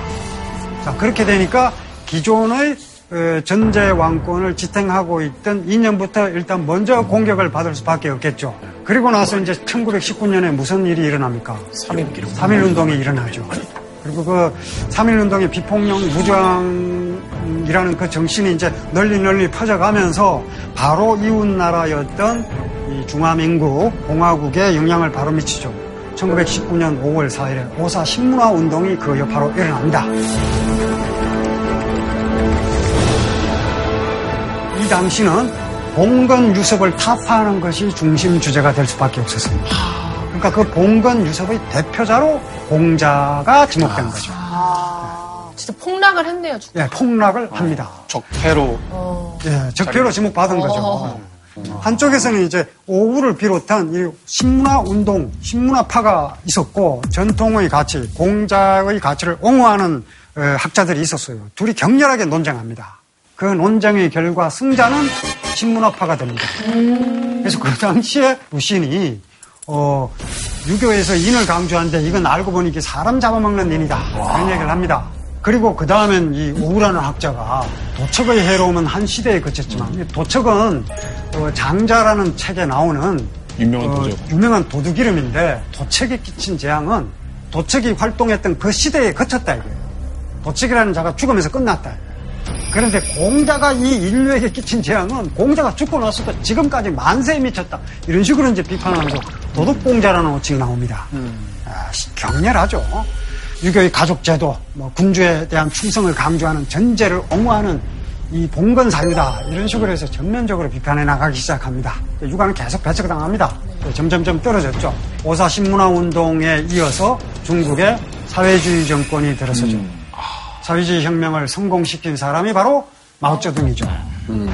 자, 그렇게 되니까 기존의 어, 전제 왕권을 지탱하고 있던 2년부터 일단 먼저 공격을 받을 수밖에 없겠죠. 그리고 나서 이제 1919년에 무슨 일이 일어납니까? 3.1, 3.1 운동이 일어나죠. 그리고 그3.1 운동의 비폭력 무장이라는 그 정신이 이제 널리 널리 퍼져가면서 바로 이웃 나라였던 이 중화민국 공화국에 영향을 바로 미치죠. 1919년 5월 4일에 오사 신문화 운동이 그 여파로 일어납니다. 이 당시는 봉건 유섭을 타파하는 것이 중심 주제가 될 수밖에 없었습니다. 그러니까 그 봉건 유섭의 대표자로 공자가 지목된 거죠. 진짜 폭락을 했네요. 예, 폭락을 합니다. 적폐로 예, 적폐로 지목받은 거죠. 한쪽에서는 이제 오후를 비롯한 이 신문화 운동, 신문화파가 있었고 전통의 가치, 공자의 가치를 옹호하는 어, 학자들이 있었어요. 둘이 격렬하게 논쟁합니다. 그 논쟁의 결과 승자는 신문화파가 됩니다. 그래서 그 당시에 루신이 어, 유교에서 인을 강조하는데 이건 알고 보니 사람 잡아먹는 인이다. 그런 얘기를 합니다. 그리고 그 다음엔 이 우라는 학자가 도척의 해로움은 한 시대에 그쳤지만 이 도척은 어, 장자라는 책에 나오는 유명한 어, 도적. 유명한 도둑 이름인데 도척이 끼친 재앙은 도척이 활동했던 그 시대에 그쳤다 이거예요. 도척이라는 자가 죽으면서 끝났다. 그런데 공자가 이 인류에게 끼친 재앙은 공자가 죽고 나서도 지금까지 만세에 미쳤다. 이런 식으로 이제 비판하면서 도덕공자라는 호칭이 나옵니다. 아, 시- 격렬하죠. 유교의 가족제도, 뭐 군주에 대한 충성을 강조하는 전제를 옹호하는 이 봉건 사유다. 이런 식으로 해서 전면적으로 비판해 나가기 시작합니다. 육아는 계속 배척당합니다. 점점점 떨어졌죠. 오사 신문화 운동에 이어서 중국의 사회주의 정권이 들어서죠. 사회주의 혁명을 성공시킨 사람이 바로 마오쩌둥이죠. 네.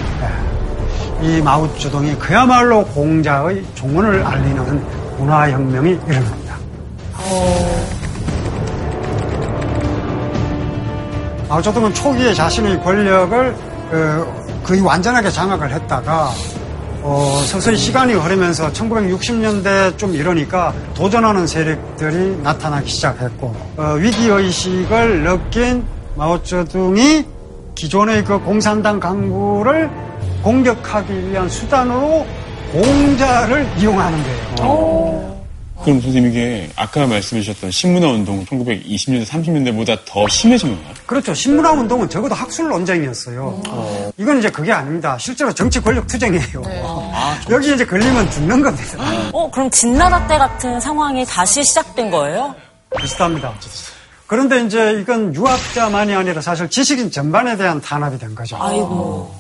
이 마오쩌둥이 그야말로 공자의 종언을 알리는 문화혁명이 일어납니다. 마오쩌둥은 초기에 자신의 권력을 어, 거의 완전하게 장악을 했다가 어, 서서히 시간이 흐르면서 1960년대 좀 이러니까 도전하는 세력들이 나타나기 시작했고 어, 위기의식을 느낀 마오쩌둥이 기존의 그 공산당 강구를 공격하기 위한 수단으로 공자를 이용하는 거예요. 그럼 선생님 이게 아까 말씀해 주셨던 신문화 운동 1920년대 30년대보다 더 심해진 건가요? 그렇죠. 신문화 운동은 적어도 학술 논쟁이었어요. 이건 이제 그게 아닙니다. 실제로 정치 권력 투쟁이에요. 여기 이제 걸리면 죽는 겁니다. 어, 그럼 진나라 때 같은 상황이 다시 시작된 거예요? 비슷합니다. 그런데 이제 이건 유학자만이 아니라 사실 지식인 전반에 대한 탄압이 된 거죠. 아이고.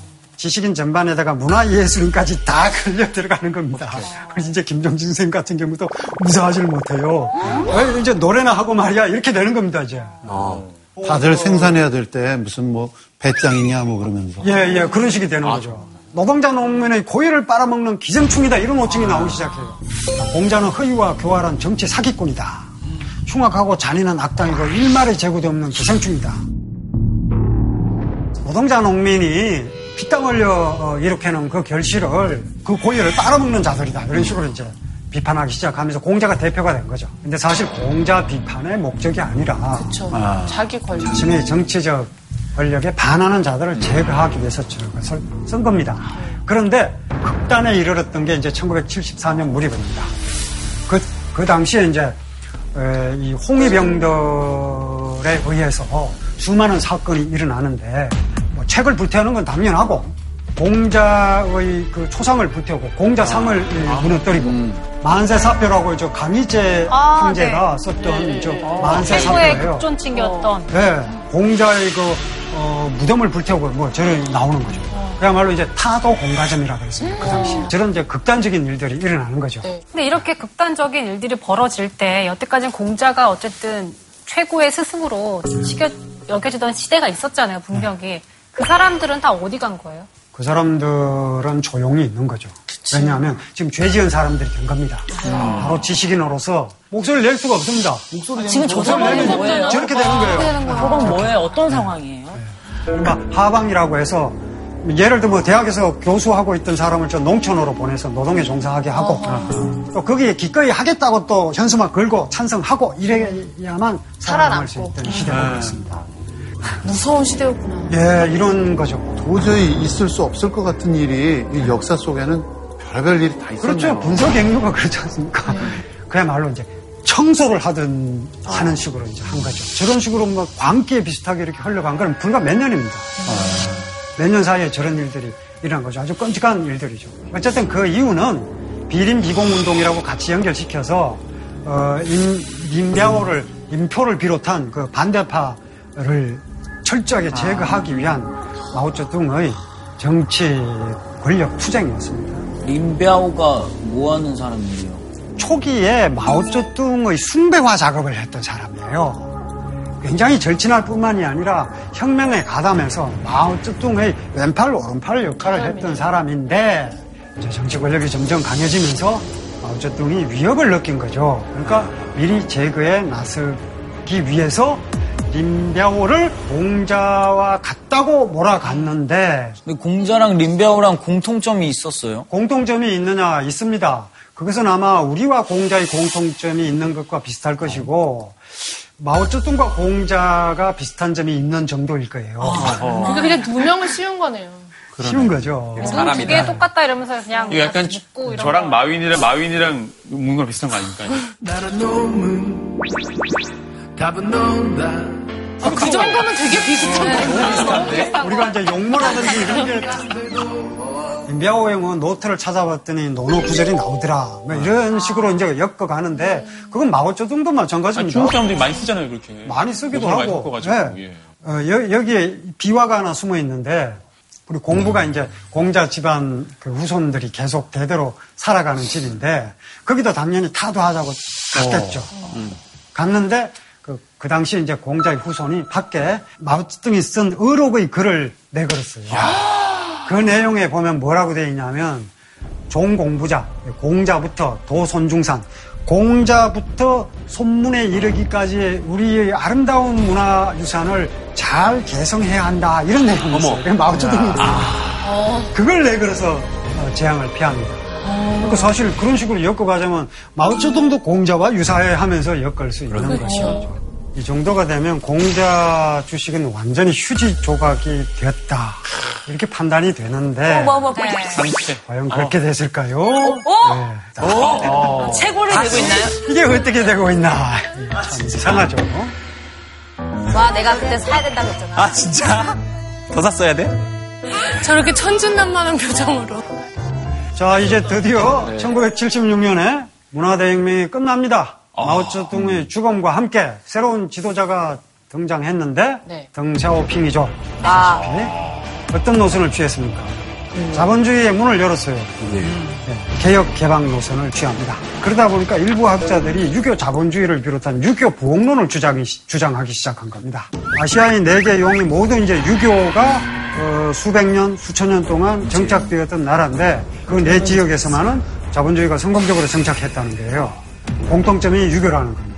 지식인 전반에다가 문화예술인까지 다 걸려 들어가는 겁니다. 그래서 이제 김종진 선생 같은 경우도 무사하지를 못해요. 왜 이제 노래나 하고 말이야 이렇게 되는 겁니다 이제. 다들 생산해야 될 때 무슨 뭐 배짱이냐 뭐 그러면서. 예, 예, 그런 식이 되는 거죠. 노동자 농민의 고의를 빨아먹는 기생충이다 이런 호칭이 나오기 시작해요. 공자는 허위와 교활한 정치 사기꾼이다. 흉악하고 잔인한 악당이고 일말의 재고도 없는 기생충이다. 노동자 농민이 피땀 흘려 어, 이렇게 놓은 그 결실을 그 고의를 빨아먹는 자들이다. 이런 식으로 이제 비판하기 시작하면서 공자가 대표가 된 거죠. 근데 사실 공자 비판의 목적이 아니라. 아. 자기 권력. 자신의 정치적 권력에 반하는 자들을 제거하기 위해서 저것을 쓴 겁니다. 그런데 극단에 이르렀던 게 이제 1974년 무렵입니다. 그, 그 당시에 이제 에, 이 홍위병들에 의해서 수많은 사건이 일어나는데 뭐 책을 불태우는 건 당연하고 공자의 그 초상을 불태우고 공자상을 무너뜨리고 만세사표라고 저 강희재 아, 형제가 네. 썼던 저 최고의 만세사표예요. 극존칭이었던 네, 공자의 그 어, 무덤을 불태우고 뭐 저런 나오는 거죠. 그야말로 이제 타도 공가점이라 그랬습니다. 그 당시 에 저런 이제 극단적인 일들이 일어나는 거죠. 근데 이렇게 극단적인 일들이 벌어질 때 여태까지는 공자가 어쨌든 최고의 스승으로 시겨, 여겨지던 시대가 있었잖아요, 분명히. 그 사람들은 다 어디 간 거예요? 그 사람들은 조용히 있는 거죠. 왜냐하면 지금 죄 지은 사람들이 된 겁니다. 바로 지식인으로서 목소리를 낼 수가 없습니다. 목소리 지금 저 상황이 뭐예요? 저렇게 되는 거예요. 그건 뭐예요? 어떤 상황이에요? 그러니까 하방이라고 해서 예를 들어 뭐 대학에서 교수하고 있던 사람을 저 농촌으로 보내서 노동에 종사하게 하고 또 거기에 기꺼이 하겠다고 또 현수막 걸고 찬성하고 이래야만 살아남을 수 있던 시대가 되었습니다. 무서운 시대였구나. 예, 이런 거죠. 도저히 있을 수 없을 것 같은 일이 이 역사 속에는 별별 일이 다 있었네요. 그렇죠. 분석 eng료가 그렇지 않습니까? 그야말로 이제 청소를 하든 하는 식으로 이제 한 거죠. 저런 식으로 뭐 광기에 비슷하게 이렇게 흘러간 건 불과 몇 년입니다. 몇년 사이에 저런 일들이 일어난 거죠. 아주 끔찍한 일들이죠. 어쨌든 그 이유는 비림 비공 운동이라고 같이 연결시켜서 어, 임, 임병호를 임표를 비롯한 그 반대파를 철저하게 제거하기 위한 마오쩌둥의 정치 권력 투쟁이었습니다. 림비아오가 뭐 하는 사람이에요? 초기에 마오쩌둥의 숭배화 작업을 했던 사람이에요. 굉장히 절친할 뿐만이 아니라 혁명에 가담해서 마오쩌둥의 왼팔 오른팔 역할을 했던 사람인데 이제 정치 권력이 점점 강해지면서 마오쩌둥이 위협을 느낀 거죠. 그러니까 미리 제거에 나서기 위해서 림비아오를 공자와 같다고 몰아갔는데 근데 공자랑 림비아오랑 공통점이 있었어요? 공통점이 있느냐 있습니다. 그것은 아마 우리와 공자의 공통점이 있는 것과 비슷할 것이고 마오쩌둥과 공자가 비슷한 점이 있는 정도일 거예요. 그러니까 그냥 두 명을 씌운 거네요. 쉬운 거죠. 눈두 개 똑같다 이러면서 그냥 이거 약간 묻고 이런 저랑 거. 마윈이랑 마윈이랑 뭔가 비슷한 거 아닙니까? 답은 논다. 그 정도면 되게 비슷한 거 우리가 이제 용모라든지 이런 게 임비아오 형은 노트를 찾아봤더니 노노 구절이 나오더라. 뭐 이런 식으로 이제 엮어가는데 그건 마오쩌둥도 마찬가지입니다. 중국 사람들이 많이 쓰잖아요, 그렇게. 많이 쓰기도 많이 하고. 섞어가지고, 네. 예. 어, 여, 여기에 비화가 하나 숨어 있는데 우리 공부가 이제 공자 집안 그 후손들이 계속 대대로 살아가는 집인데 거기도 당연히 타도하자고 갔겠죠. 갔는데 그, 그 당시 이제 공자의 후손이 밖에 마오쩌둥이 쓴 의록의 글을 내걸었어요. 그 내용에 보면 뭐라고 되어 있냐면 종공부자, 공자부터 도손중산, 공자부터 손문에 이르기까지의 우리의 아름다운 문화 유산을 잘 개성해야 한다. 이런 내용이 있어요. 그게 마오쩌둥이 그걸 내걸어서 어, 재앙을 피합니다. 그러니까 사실 그런 식으로 엮어가자면 마오쩌둥도 공자와 유사해 하면서 엮을 수 있는 것이죠. 이 정도가 되면 공자 주식은 완전히 휴지 조각이 되었다. 이렇게 판단이 되는데 어머, 어머, 상체. 과연 그렇게 됐을까요? 어? 네. 어? 채굴이 되고 있나요? 이게 어떻게 되고 있나. 참 이상하죠. 와, 내가 그때 사야 된다고 했잖아. 아, 진짜? 더 샀어야 돼? 저렇게 천진난만한 표정으로. 자, 이제 드디어 1976년에 문화대혁명이 끝납니다. 마오쩌둥의 죽음과 함께 새로운 지도자가 등장했는데 네. 덩샤오핑이죠. 아. 네. 어떤 노선을 취했습니까? 자본주의의 문을 열었어요. 네. 개혁 개방 노선을 취합니다. 그러다 보니까 일부 학자들이 유교 자본주의를 비롯한 유교 부흥론을 주장이, 주장하기 시작한 겁니다. 아시아의 네 개 용이 모두 이제 유교가 어, 수백 년, 수천 년 동안 정착되었던 나라인데 그 네 지역에서만은 자본주의가 성공적으로 정착했다는 거예요. 공통점이 유교라는 겁니다.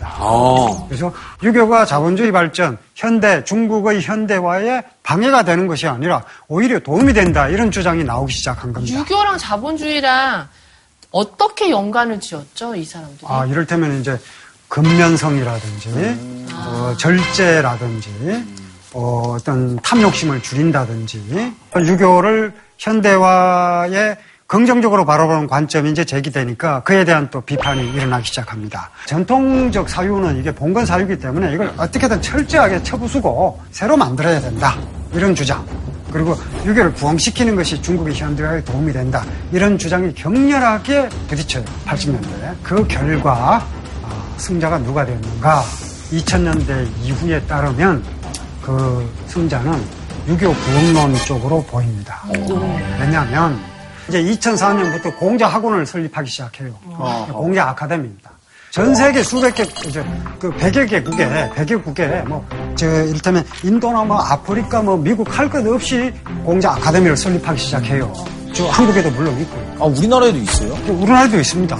그래서 유교가 자본주의 발전, 현대, 중국의 현대화에 방해가 되는 것이 아니라 오히려 도움이 된다. 이런 주장이 나오기 시작한 겁니다. 유교랑 자본주의랑 어떻게 연관을 지었죠, 이 사람들이? 아, 이를테면 이제 근면성이라든지, 어, 절제라든지, 어, 어떤 탐욕심을 줄인다든지, 유교를 현대화에 긍정적으로 바라보는 관점이 이제 제기되니까 그에 대한 또 비판이 일어나기 시작합니다. 전통적 사유는 이게 봉건 사유이기 때문에 이걸 어떻게든 철저하게 쳐부수고 새로 만들어야 된다. 이런 주장. 그리고 유교를 부흥시키는 것이 중국의 현대화에 도움이 된다. 이런 주장이 격렬하게 부딪혀요. 80년대에. 그 결과 아, 승자가 누가 되었는가? 2000년대 이후에 따르면 그 승자는 유교 부흥론 쪽으로 보입니다. 왜냐하면 이제 2004년부터 공자 학원을 설립하기 시작해요. 공자 아카데미입니다. 전 세계 수백 개, 이제 그 100여 개국에, 100여 국에, 뭐, 저, 이를테면 인도나 뭐 아프리카 뭐 미국 할 것 없이 공자 아카데미를 설립하기 시작해요. 저 한국에도 물론 있고요. 아, 우리나라에도 있어요? 우리나라에도 있습니다.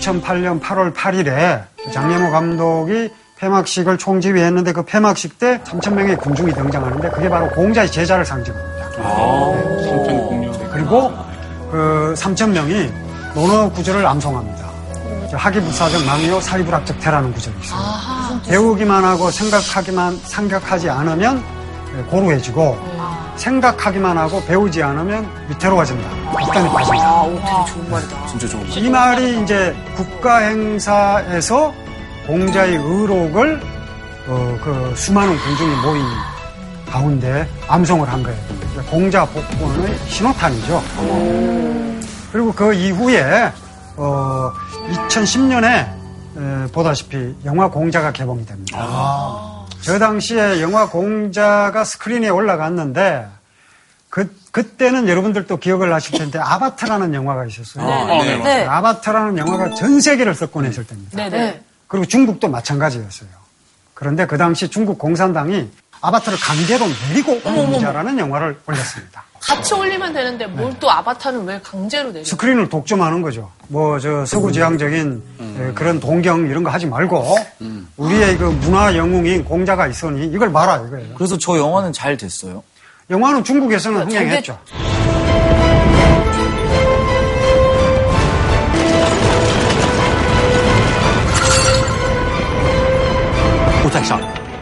2008년 8월 8일에 장례모 감독이 폐막식을 총지휘했는데 그 폐막식 때 3,000명의 군중이 등장하는데 그게 바로 공자의 제자를 상징합니다. 성편 공유. 그리고 그 3,000명이 논어 구절을 암송합니다. 하기불사적 망요 사리불합적 태라는 구절이 있어요. 배우기만 하고 생각하기만 생각하지 않으면 고루해지고 생각하기만 하고 배우지 않으면 위태로워진다. 극단에 빠진다. 아, 오, 되게 좋은 말이다. 진짜 좋은 이 말이 이제 국가 행사에서 공자의 의록을 어, 그 수많은 군중이 모인 가운데 암송을 한 거예요. 공자 복권의 신호탄이죠. 그리고 그 이후에 어, 2010년에 보다시피 영화 공자가 개봉이 됩니다. 저 당시에 영화 공자가 스크린에 올라갔는데 그, 그때는 여러분들도 기억을 하실 텐데 아바타라는 영화가 있었어요. 네, 네. 아바타라는 영화가 전 세계를 석권했을 때입니다. 네네. 그리고 중국도 마찬가지였어요. 그런데 그 당시 중국 공산당이 아바타를 강제로 내리고 공자라는 영화를 올렸습니다. 같이 올리면 되는데 뭘또 아바타는 왜 강제로 내려? 스크린을 독점하는 거죠. 뭐 저 서구지향적인 예, 그런 동경 이런 거 하지 말고 우리의 그 문화 영웅인 공자가 있으니 이걸 봐라 이거예요. 그래서 저 영화는 잘 됐어요. 영화는 중국에서는 잘 흥행했죠. 不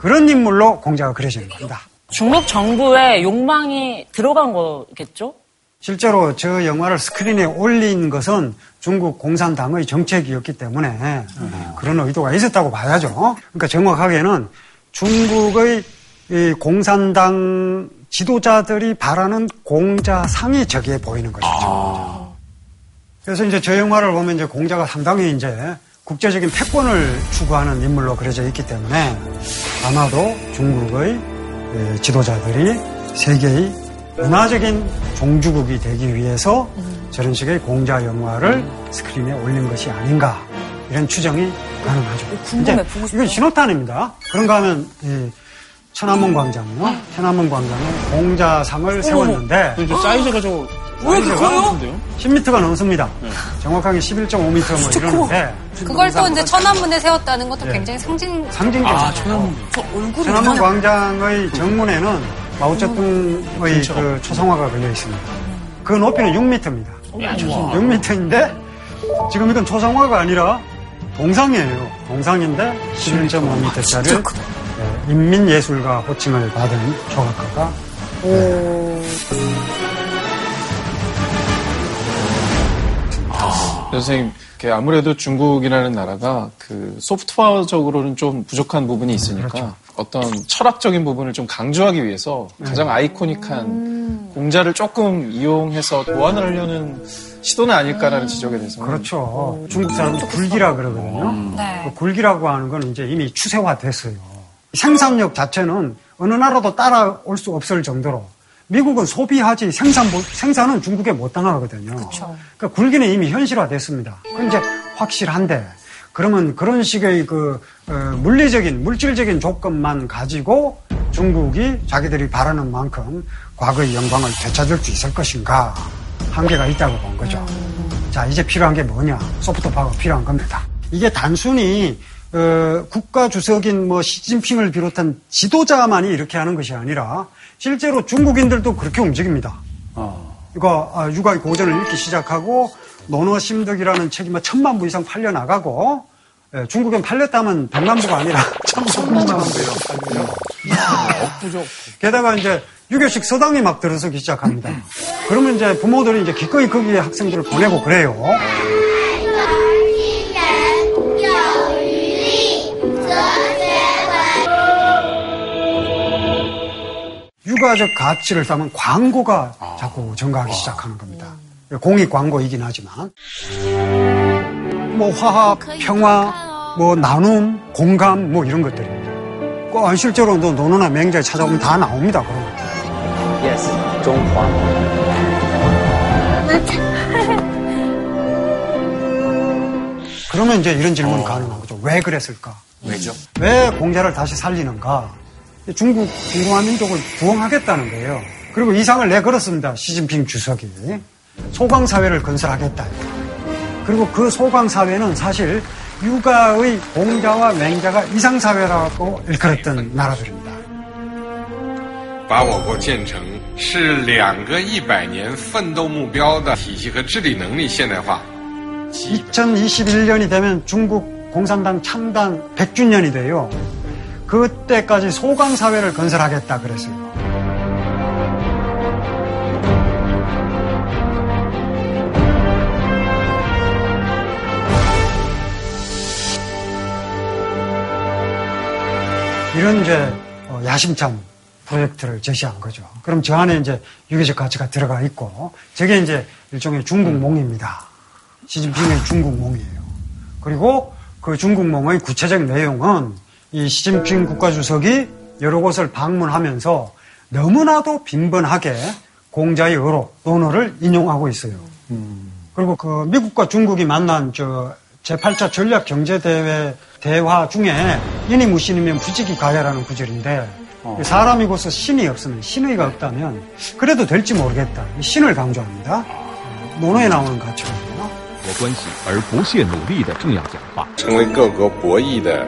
그런 인물로 공자가 그려지는 겁니다. 중국 정부의 욕망이 들어간 거겠죠? 실제로 저 영화를 스크린에 올린 것은 중국 공산당의 정책이었기 때문에 그런 의도가 있었다고 봐야죠. 그러니까 정확하게는 중국의 이 공산당 지도자들이 바라는 공자상이 저기에 보이는 것이죠. 그래서 이제 저 영화를 보면 이제 공자가 상당히 이제 국제적인 패권을 추구하는 인물로 그려져 있기 때문에 아마도 중국의 예, 지도자들이 세계의 문화적인 종주국이 되기 위해서 저런 식의 공자 영화를 스크린에 올린 것이 아닌가 이런 추정이 가능하죠. 궁금해, 보고 싶어. 이건 신호탄입니다. 그런가 하면 이 천안문 광장이요. 천안문 광장에 공자상을 세웠는데 근데 사이즈가 좀 왜 이렇게 커요? 10m가 넘습니다. 정확하게 11.5m 뭐 이러는데 그걸 또 이제 천안문에 세웠다는 것도 예. 굉장히 상징. 상징적이죠. 아, 천안문. 저 얼굴이 천안문 이만해. 광장의 정문에는 마오쩌둥의 그 초상화가 걸려 있습니다. 그 높이는 6m입니다. 6m인데 지금 이건 초상화가 아니라 동상이에요. 동상인데 11.5m짜리 인민예술가 호칭을 받은 조각가가 선생님, 아무래도 중국이라는 나라가 그 소프트웨어적으로는 좀 부족한 부분이 있으니까 그렇죠. 어떤 철학적인 부분을 좀 강조하기 위해서 가장 네. 아이코닉한 공자를 조금 이용해서 보완을 하려는 시도는 아닐까라는 지적에 대해서 그렇죠. 중국 사람은 굴기라 그러거든요. 네. 그 굴기라고 하는 건 이제 이미 추세화됐어요. 생산력 자체는 어느 나라도 따라올 수 없을 정도로 미국은 소비하지 생산 못- 생산은 중국에 못 당하거든요. 그러니까 굴기는 이미 현실화됐습니다. 그 이제 확실한데 그러면 그런 식의 그 어, 물리적인 물질적인 조건만 가지고 중국이 자기들이 바라는 만큼 과거의 영광을 되찾을 수 있을 것인가 한계가 있다고 본 거죠. 자 이제 필요한 게 뭐냐 소프트 파워가 필요한 겁니다. 이게 단순히 어, 국가 주석인 뭐 시진핑을 비롯한 지도자만이 이렇게 하는 것이 아니라 실제로 중국인들도 그렇게 움직입니다. 이거 아, 육아의 고전을 읽기 시작하고 논어심득이라는 책이 뭐 천만 부 이상 팔려 나가고 예, 중국엔 팔렸다면 백만 부가 아니라 천만 부예요. 억부족. 게다가 이제 유교식 서당이 막 들어서기 시작합니다. 그러면 이제 부모들이 이제 기꺼이 거기에 학생들을 보내고 그래요. 유가적 가치를 쌓으면 광고가 자꾸 증가하기 시작하는 겁니다. 공익 광고이긴 하지만 뭐 화합, 평화, 뭐 나눔, 공감 뭐 이런 것들입니다. 그 실제로 너 논어나 맹자에 찾아오면 다 나옵니다. 그런 거. Yes, 中华。 그러면 이제 이런 질문이 가능한 거죠. 왜 그랬을까? 왜죠? 왜 공자를 다시 살리는가? 중국 중华민족을 부흥하겠다는 거예요. 그리고 이상을 내걸었습니다. 시진핑 주석이. 소강 사회를 건설하겠다. 그리고 그 소강 사회는 사실 육아의 공자와 맹자가 이상 사회라고 일컬었던 나라들입니다. 把我国建成是两个一百年奋斗目标的体系和治理能力现代化。 2021년이 되면 중국 공산당 창단 100주년이 돼요. 그때까지 소강 사회를 건설하겠다 그랬어요. 이런 이제 어, 야심찬 프로젝트를 제시한 거죠. 그럼 저 안에 이제 유교적 가치가 들어가 있고 저게 이제 일종의 중국몽입니다. 시진핑의 중국몽이에요. 그리고 그 중국몽의 구체적 내용은 이 시진핑 국가주석이 여러 곳을 방문하면서 너무나도 빈번하게 공자의 어록, 논어를 인용하고 있어요. 그리고 그 미국과 중국이 만난 저 제8차 전략 경제대회 대화 중에 인이 무신이면 부지기 가야라는 구절인데 사람이고서 신이 없으면 신의가 없다면 그래도 될지 모르겠다. 이 신을 강조합니다. 논어에 나오는 가치거든요. 国关系而不懈努力的重要讲话，成为各国博弈的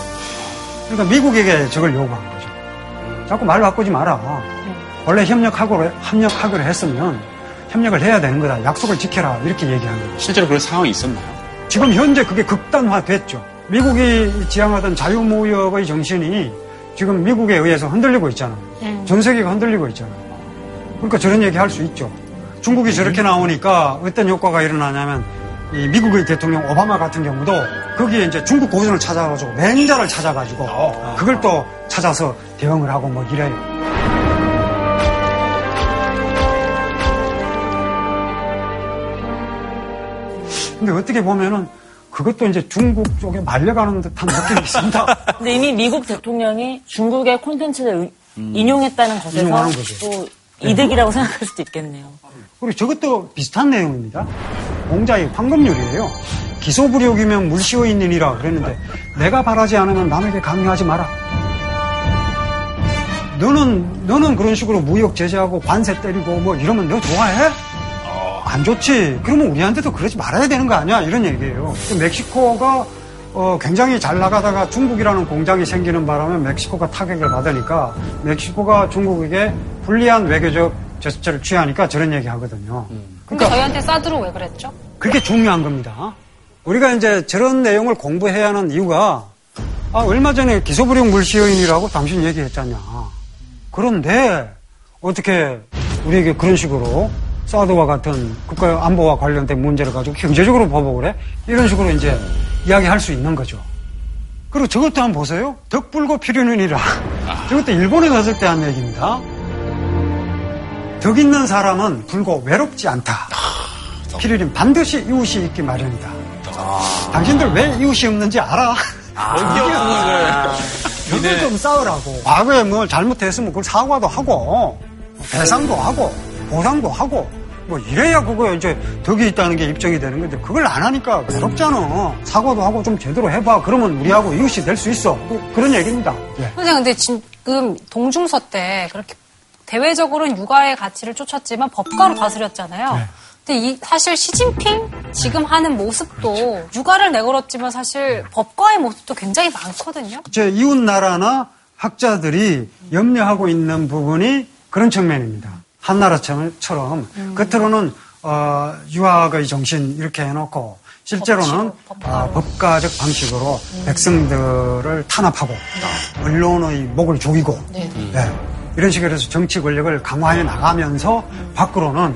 그러니까 미국에게 저걸 요구한 거죠. 자꾸 말 바꾸지 마라. 원래 협력하고 협력하기로 했으면 협력을 해야 되는 거다. 약속을 지켜라. 이렇게 얘기하는 거예요. 실제로 그런 상황이 있었나요? 지금 현재 그게 극단화됐죠. 미국이 지향하던 자유무역의 정신이 지금 미국에 의해서 흔들리고 있잖아요. 전 세계가 흔들리고 있잖아요. 그러니까 저런 얘기 할 수 있죠. 중국이 저렇게 나오니까 어떤 효과가 일어나냐면 이 미국의 대통령 오바마 같은 경우도 거기에 이제 중국 고전을 찾아가지고 맹자를 찾아가지고 그걸 또 찾아서 대응을 하고 뭐 이래요. 근데 어떻게 보면은 그것도 이제 중국 쪽에 말려가는 듯한 느낌이 있습니다. 근데 이미 미국 대통령이 중국의 콘텐츠를 인용했다는 것에서. 또 이득이라고 생각할 수도 있겠네요. 그리고 저것도 비슷한 내용입니다. 공자의 황금률이에요. 기소불욕이면 물시어 있느니라 그랬는데 내가 바라지 않으면 남에게 강요하지 마라. 너는 너는 그런 식으로 무역 제재하고 관세 때리고 뭐 이러면 너 좋아해? 안 좋지. 그러면 우리한테도 그러지 말아야 되는 거 아니야? 이런 얘기예요. 그 멕시코가 어, 굉장히 잘 나가다가 중국이라는 공장이 생기는 바람에 멕시코가 타격을 받으니까 멕시코가 중국에게 불리한 외교적 제스처를 취하니까 저런 얘기 하거든요. 근데 저희한테 사드로 왜 그랬죠? 그게 중요한 겁니다. 우리가 이제 저런 내용을 공부해야 하는 이유가 아, 얼마 전에 기소불용 물시여인이라고 당신 얘기했잖냐. 그런데 어떻게 우리에게 그런 식으로 사드와 같은 국가 안보와 관련된 문제를 가지고 경제적으로 보복을 해? 이런 식으로 이제 이야기할 수 있는 거죠. 그리고 저것도 한번 보세요. 덕불고 필요는이라. 저것도 일본에 갔을 때 한 얘기입니다. 덕 있는 사람은 불고 외롭지 않다. 필요는 반드시 이웃이 있기 마련이다. 당신들 왜 이웃이 없는지 알아? 여기 좀 싸우라고. 과거에 뭘 잘못했으면 그걸 사과도 하고, 배상도 하고, 보상도 하고, 뭐 이래야 그거 이제 덕이 있다는 게 입증이 되는 건데 그걸 안 하니까 외롭잖아. 사과도 하고 좀 제대로 해봐. 그러면 우리하고 이웃이 될 수 있어. 그- 그런 얘기입니다. 예. 선생님, 근데 지금 동중서 때 그렇게 대외적으로는 육아의 가치를 쫓았지만 법가로 다스렸잖아요. 네. 근데 이 사실 시진핑 지금 하는 모습도 육아를 내걸었지만 사실 법과의 모습도 굉장히 많거든요. 제 이웃 나라나 학자들이 염려하고 있는 부분이 그런 측면입니다. 한나라처럼. 겉으로는 어, 유학의 정신 이렇게 해놓고 실제로는 어, 법가적 방식으로 백성들을 탄압하고 언론의 목을 조이고 예, 이런 식으로 해서 정치 권력을 강화해 나가면서 밖으로는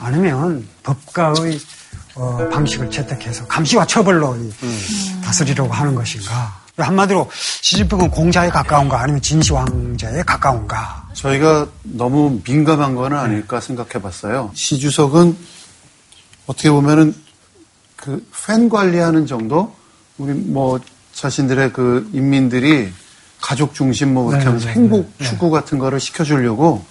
아니면 법가의 어, 방식을 채택해서 감시와 처벌로 이 다스리려고 하는 것인가? 한마디로 시진핑은 공자에 가까운가 아니면 진시 황제에 가까운가? 저희가 너무 민감한 거는 아닐까 생각해 봤어요. 시 주석은 어떻게 보면은 그 팬 관리하는 정도? 우리 뭐 자신들의 그 인민들이 가족 중심 뭐 이렇게 네, 하면서 네, 행복 네. 추구 같은 거를 시켜주려고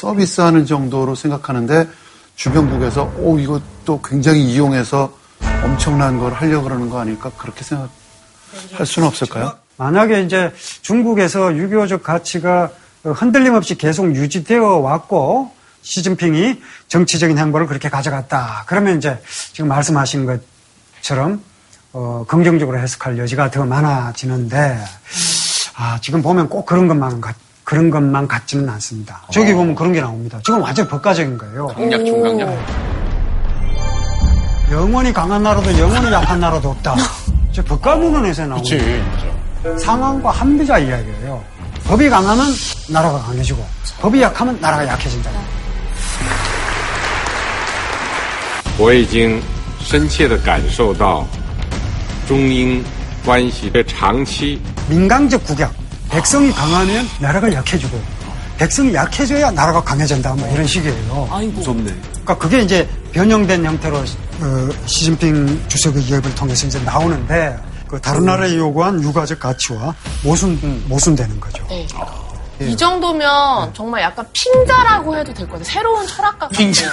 서비스하는 정도로 생각하는데 주변국에서 오 이것도 굉장히 이용해서 엄청난 걸 하려고 그러는 거 아닐까 그렇게 생각할 수는 없을까요? 만약에 이제 중국에서 유교적 가치가 흔들림 없이 계속 유지되어 왔고 시진핑이 정치적인 행보를 그렇게 가져갔다. 그러면 이제 지금 말씀하신 것처럼 어, 긍정적으로 해석할 여지가 더 많아지는데 아, 지금 보면 꼭 그런 것만 같, 그런 것만 같지는 않습니다. 저기 보면 그런 게 나옵니다. 지금 완전 법가적인 거예요. 강약 중강약. 영원히 강한 나라도 영원히 약한 나라도 없다. 저 법가문헌에서 나오는 그치, 상황과 한비자 이야기예요. 법이 강하면 나라가 강해지고 법이 약하면 나라가 약해진다. 我已经深切地感受到中英关系的长期 민강적 국약. 백성이 강하면 나라가 약해지고 백성이 약해져야 나라가 강해진다. 뭐 이런 식이에요. 무섭네. 그러니까 그게 이제 변형된 형태로 어, 시진핑 주석의 기업을 통해서 이제 나오는데 그 다른 나라에 요구한 유가적 가치와 모순 모순되는 거죠. 네. 이 정도면 정말 약간 핑자라고 해도 될 것 같아요. 새로운 철학가 핑자.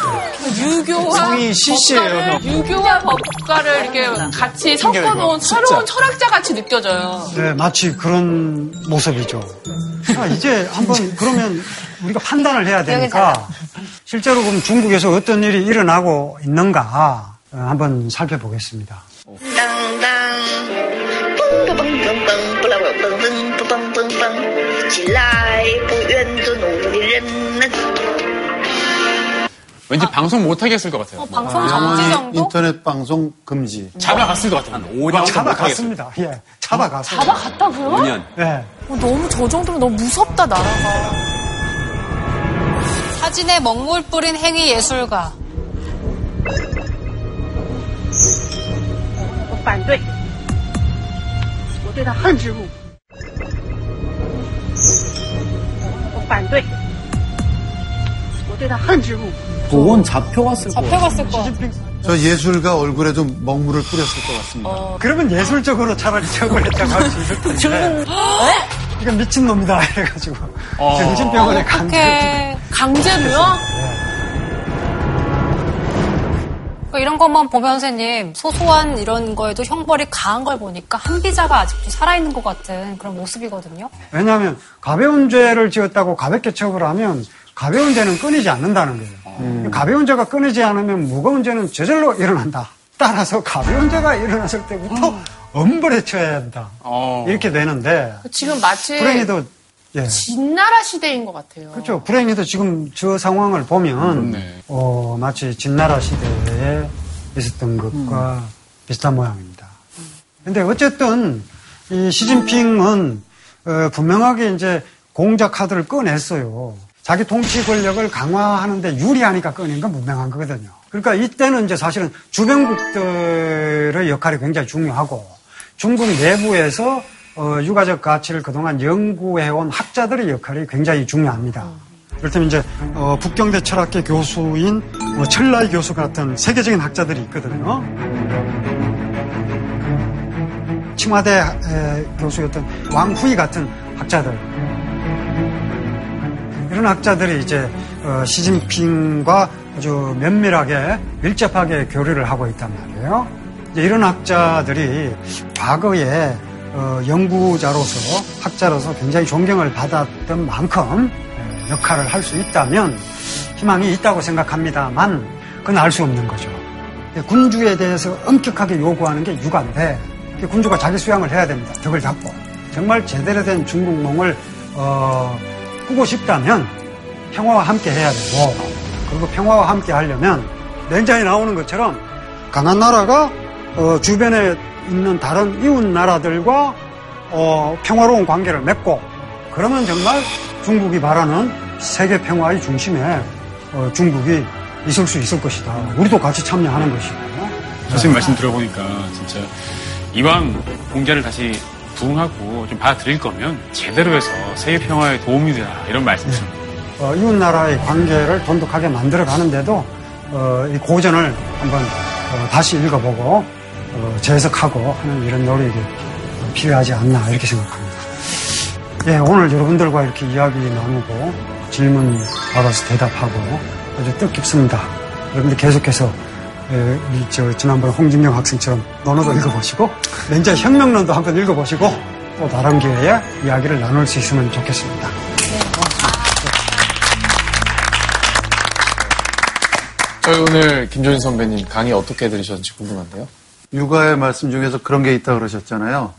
유교와 시시예요, 유교와 법가를 이렇게 같이 섞어놓은 새로운 철학자 같이 느껴져요. 네, 마치 그런 모습이죠. 자, 이제 한번 그러면 우리가 판단을 해야 되니까 실제로 그럼 중국에서 어떤 일이 일어나고 있는가 한번 살펴보겠습니다. 땅땅 뿡뿡뿡뿡뿡 뿌라뿌라뿡뿡뿡뿡 질라 왠지 방송 못하게 했을 것 같아요. 영원히 인터넷 방송 금지. 잡아갔을 것 같아요. 한 5년 잡아갔습니다. 예, 잡아갔어요. 잡아갔다고요? 네. 어, 너무 저 정도면 너무 무섭다 나라가. 사진에 먹물 뿌린 행위 예술가. 我反对，我对他恨之入。我反对，我对他恨之入。 보건 잡혀갔을 거예요. 잡혀갔을 거. 저 예술가 얼굴에도 먹물을 뿌렸을 것 같습니다. 그러면 예술적으로 차라리 처벌했다고 할 수 있을 텐데. 이건 미친놈이다. 이래가지고. 정신병원에 강제. 강제로요? 그러니까 이런 것만 보면 선생님 소소한 이런 거에도 형벌이 강한 걸 보니까 한비자가 아직도 살아있는 것 같은 그런 모습이거든요. 왜냐하면 가벼운 죄를 지었다고 가볍게 처벌하면 가벼운 죄는 끊이지 않는다는 거예요. 가벼운 죄가 끊이지 않으면 무거운 죄는 저절로 일어난다. 따라서 가벼운 죄가 일어났을 때부터 엄벌에 처해야 한다. 이렇게 되는데 지금 마치 불행히도 예. 진나라 시대인 것 같아요. 그렇죠. 불행히도 지금 저 상황을 보면 어, 마치 진나라 시대에 있었던 것과 비슷한 모양입니다. 근데 어쨌든 이 시진핑은 어, 분명하게 이제 공작 카드를 꺼냈어요. 자기 통치 권력을 강화하는데 유리하니까 꺼낸 건 분명한 거거든요. 그러니까 이때는 이제 사실은 주변국들의 역할이 굉장히 중요하고 중국 내부에서 어, 유가적 가치를 그동안 연구해온 학자들의 역할이 굉장히 중요합니다. 그렇다면 이제 어, 북경대 철학계 교수인 뭐 철라이 교수 같은 세계적인 학자들이 있거든요. 에, 교수였던 왕후이 같은 학자들 이런 학자들이 이제 어, 시진핑과 아주 면밀하게 밀접하게 교류를 하고 있단 말이에요. 이런 학자들이 과거에 어, 연구자로서 학자로서 굉장히 존경을 받았던 만큼 에, 역할을 할 수 있다면 희망이 있다고 생각합니다만 그건 알 수 없는 거죠. 군주에 대해서 엄격하게 요구하는 게 육아인데 군주가 자기 수양을 해야 됩니다. 덕을 잡고 정말 제대로 된 중국몽을 어, 꾸고 싶다면 평화와 함께 해야 되고 그리고 평화와 함께 하려면 렌자에 나오는 것처럼 강한 나라가 어, 주변에 있는 다른 이웃 나라들과 어, 평화로운 관계를 맺고 그러면 정말 중국이 바라는 세계 평화의 중심에 어, 중국이 있을 수 있을 것이다. 우리도 같이 참여하는 것이고. 선생님 말씀 들어보니까 진짜 이왕 공자를 다시 부응하고 좀 받아들일 거면 제대로 해서 세계 평화에 도움이 되라 이런 말씀이십니다. 어, 이웃 나라의 관계를 돈독하게 만들어 가는데도 어, 이 고전을 한번 어, 다시 읽어보고 어, 재해석하고 하는 이런 노력이 필요하지 않나 이렇게 생각합니다. 예, 오늘 여러분들과 이렇게 이야기 나누고 질문 받아서 대답하고 아주 뜻깊습니다. 여러분들 계속해서 예, 우리 저 지난번 홍진경 학생처럼 논어도 읽어보시고 렌자 혁명론도 한번 읽어보시고 또 다른 기회에 이야기를 나눌 수 있으면 좋겠습니다. 저희 오늘 김조인 선배님 강의 어떻게 들으셨는지 궁금한데요. 육아의 말씀 중에서 그런 게 있다 그러셨잖아요.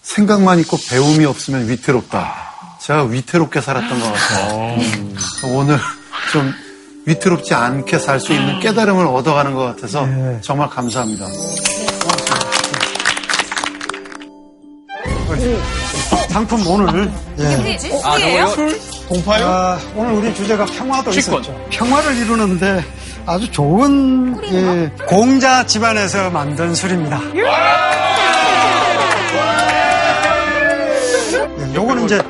생각만 있고 배움이 없으면 위태롭다. 제가 위태롭게 살았던 것 같아요. 음. 오늘 좀 위태롭지 않게 살 수 있는 깨달음을 얻어가는 것 같아서 정말 감사합니다. 상품 오늘 예. 뭐지? 아, 술이에요? 술? 동파요? 아, 오늘 우리 주제가 평화도 취권. 있었죠. 평화를 이루는데 아주 좋은 예, 공자 집안에서 만든 술입니다. 예, 요거는 이제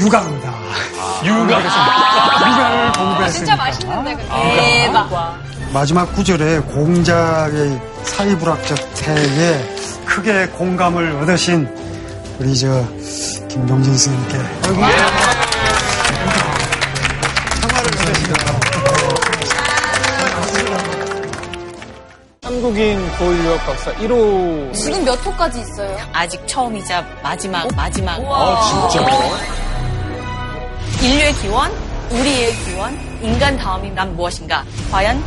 육아 육아. 육아를 공부했으니까. 진짜 맛있는데, 근데. 대박. 마지막 구절에 공자의 사회불학적 태에 크게 공감을 얻으신 우리 저 김동진 선생님께 한국인 고일 유학 박사 1호. 지금 몇 호까지 있어요? 아직 처음이자 마지막, 마지막. 아, 진짜? 인류의 기원, 우리의 기원, 인간 다음이란 무엇인가? 과연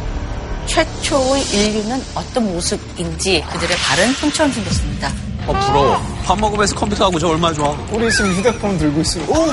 최초의 인류는 어떤 모습인지 그들의 발은 손처럼 생겼습니다. 어, 부러워. 밥 먹으면서 컴퓨터하고 저 얼마나 좋아. 우리 지금 휴대폰 들고 있으면. 오,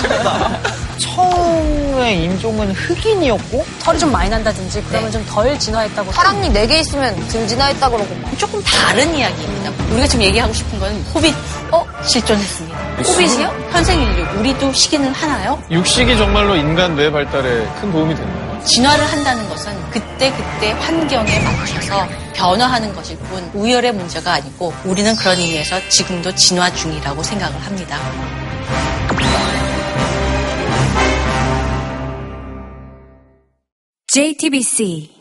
재밌다. 처음의 인종은 흑인이었고 털이 좀 많이 난다든지 그러면 좀덜 진화했다고. 파랑니 4개 있으면 덜 진화했다 그러고 막. 조금 다른 이야기입니다. 우리가 지금 얘기하고 싶은 건 호빗, 어? 실존했습니다. 호빗이요? 현생 인류, 우리도 시기는 하나요? 육식이 정말로 인간 뇌 발달에 큰 도움이 됐나요? 진화를 한다는 것은 그때그때 환경에 맞춰서 변화하는 것일 뿐 우열의 문제가 아니고 우리는 그런 의미에서 지금도 진화 중이라고 생각을 합니다. JTBC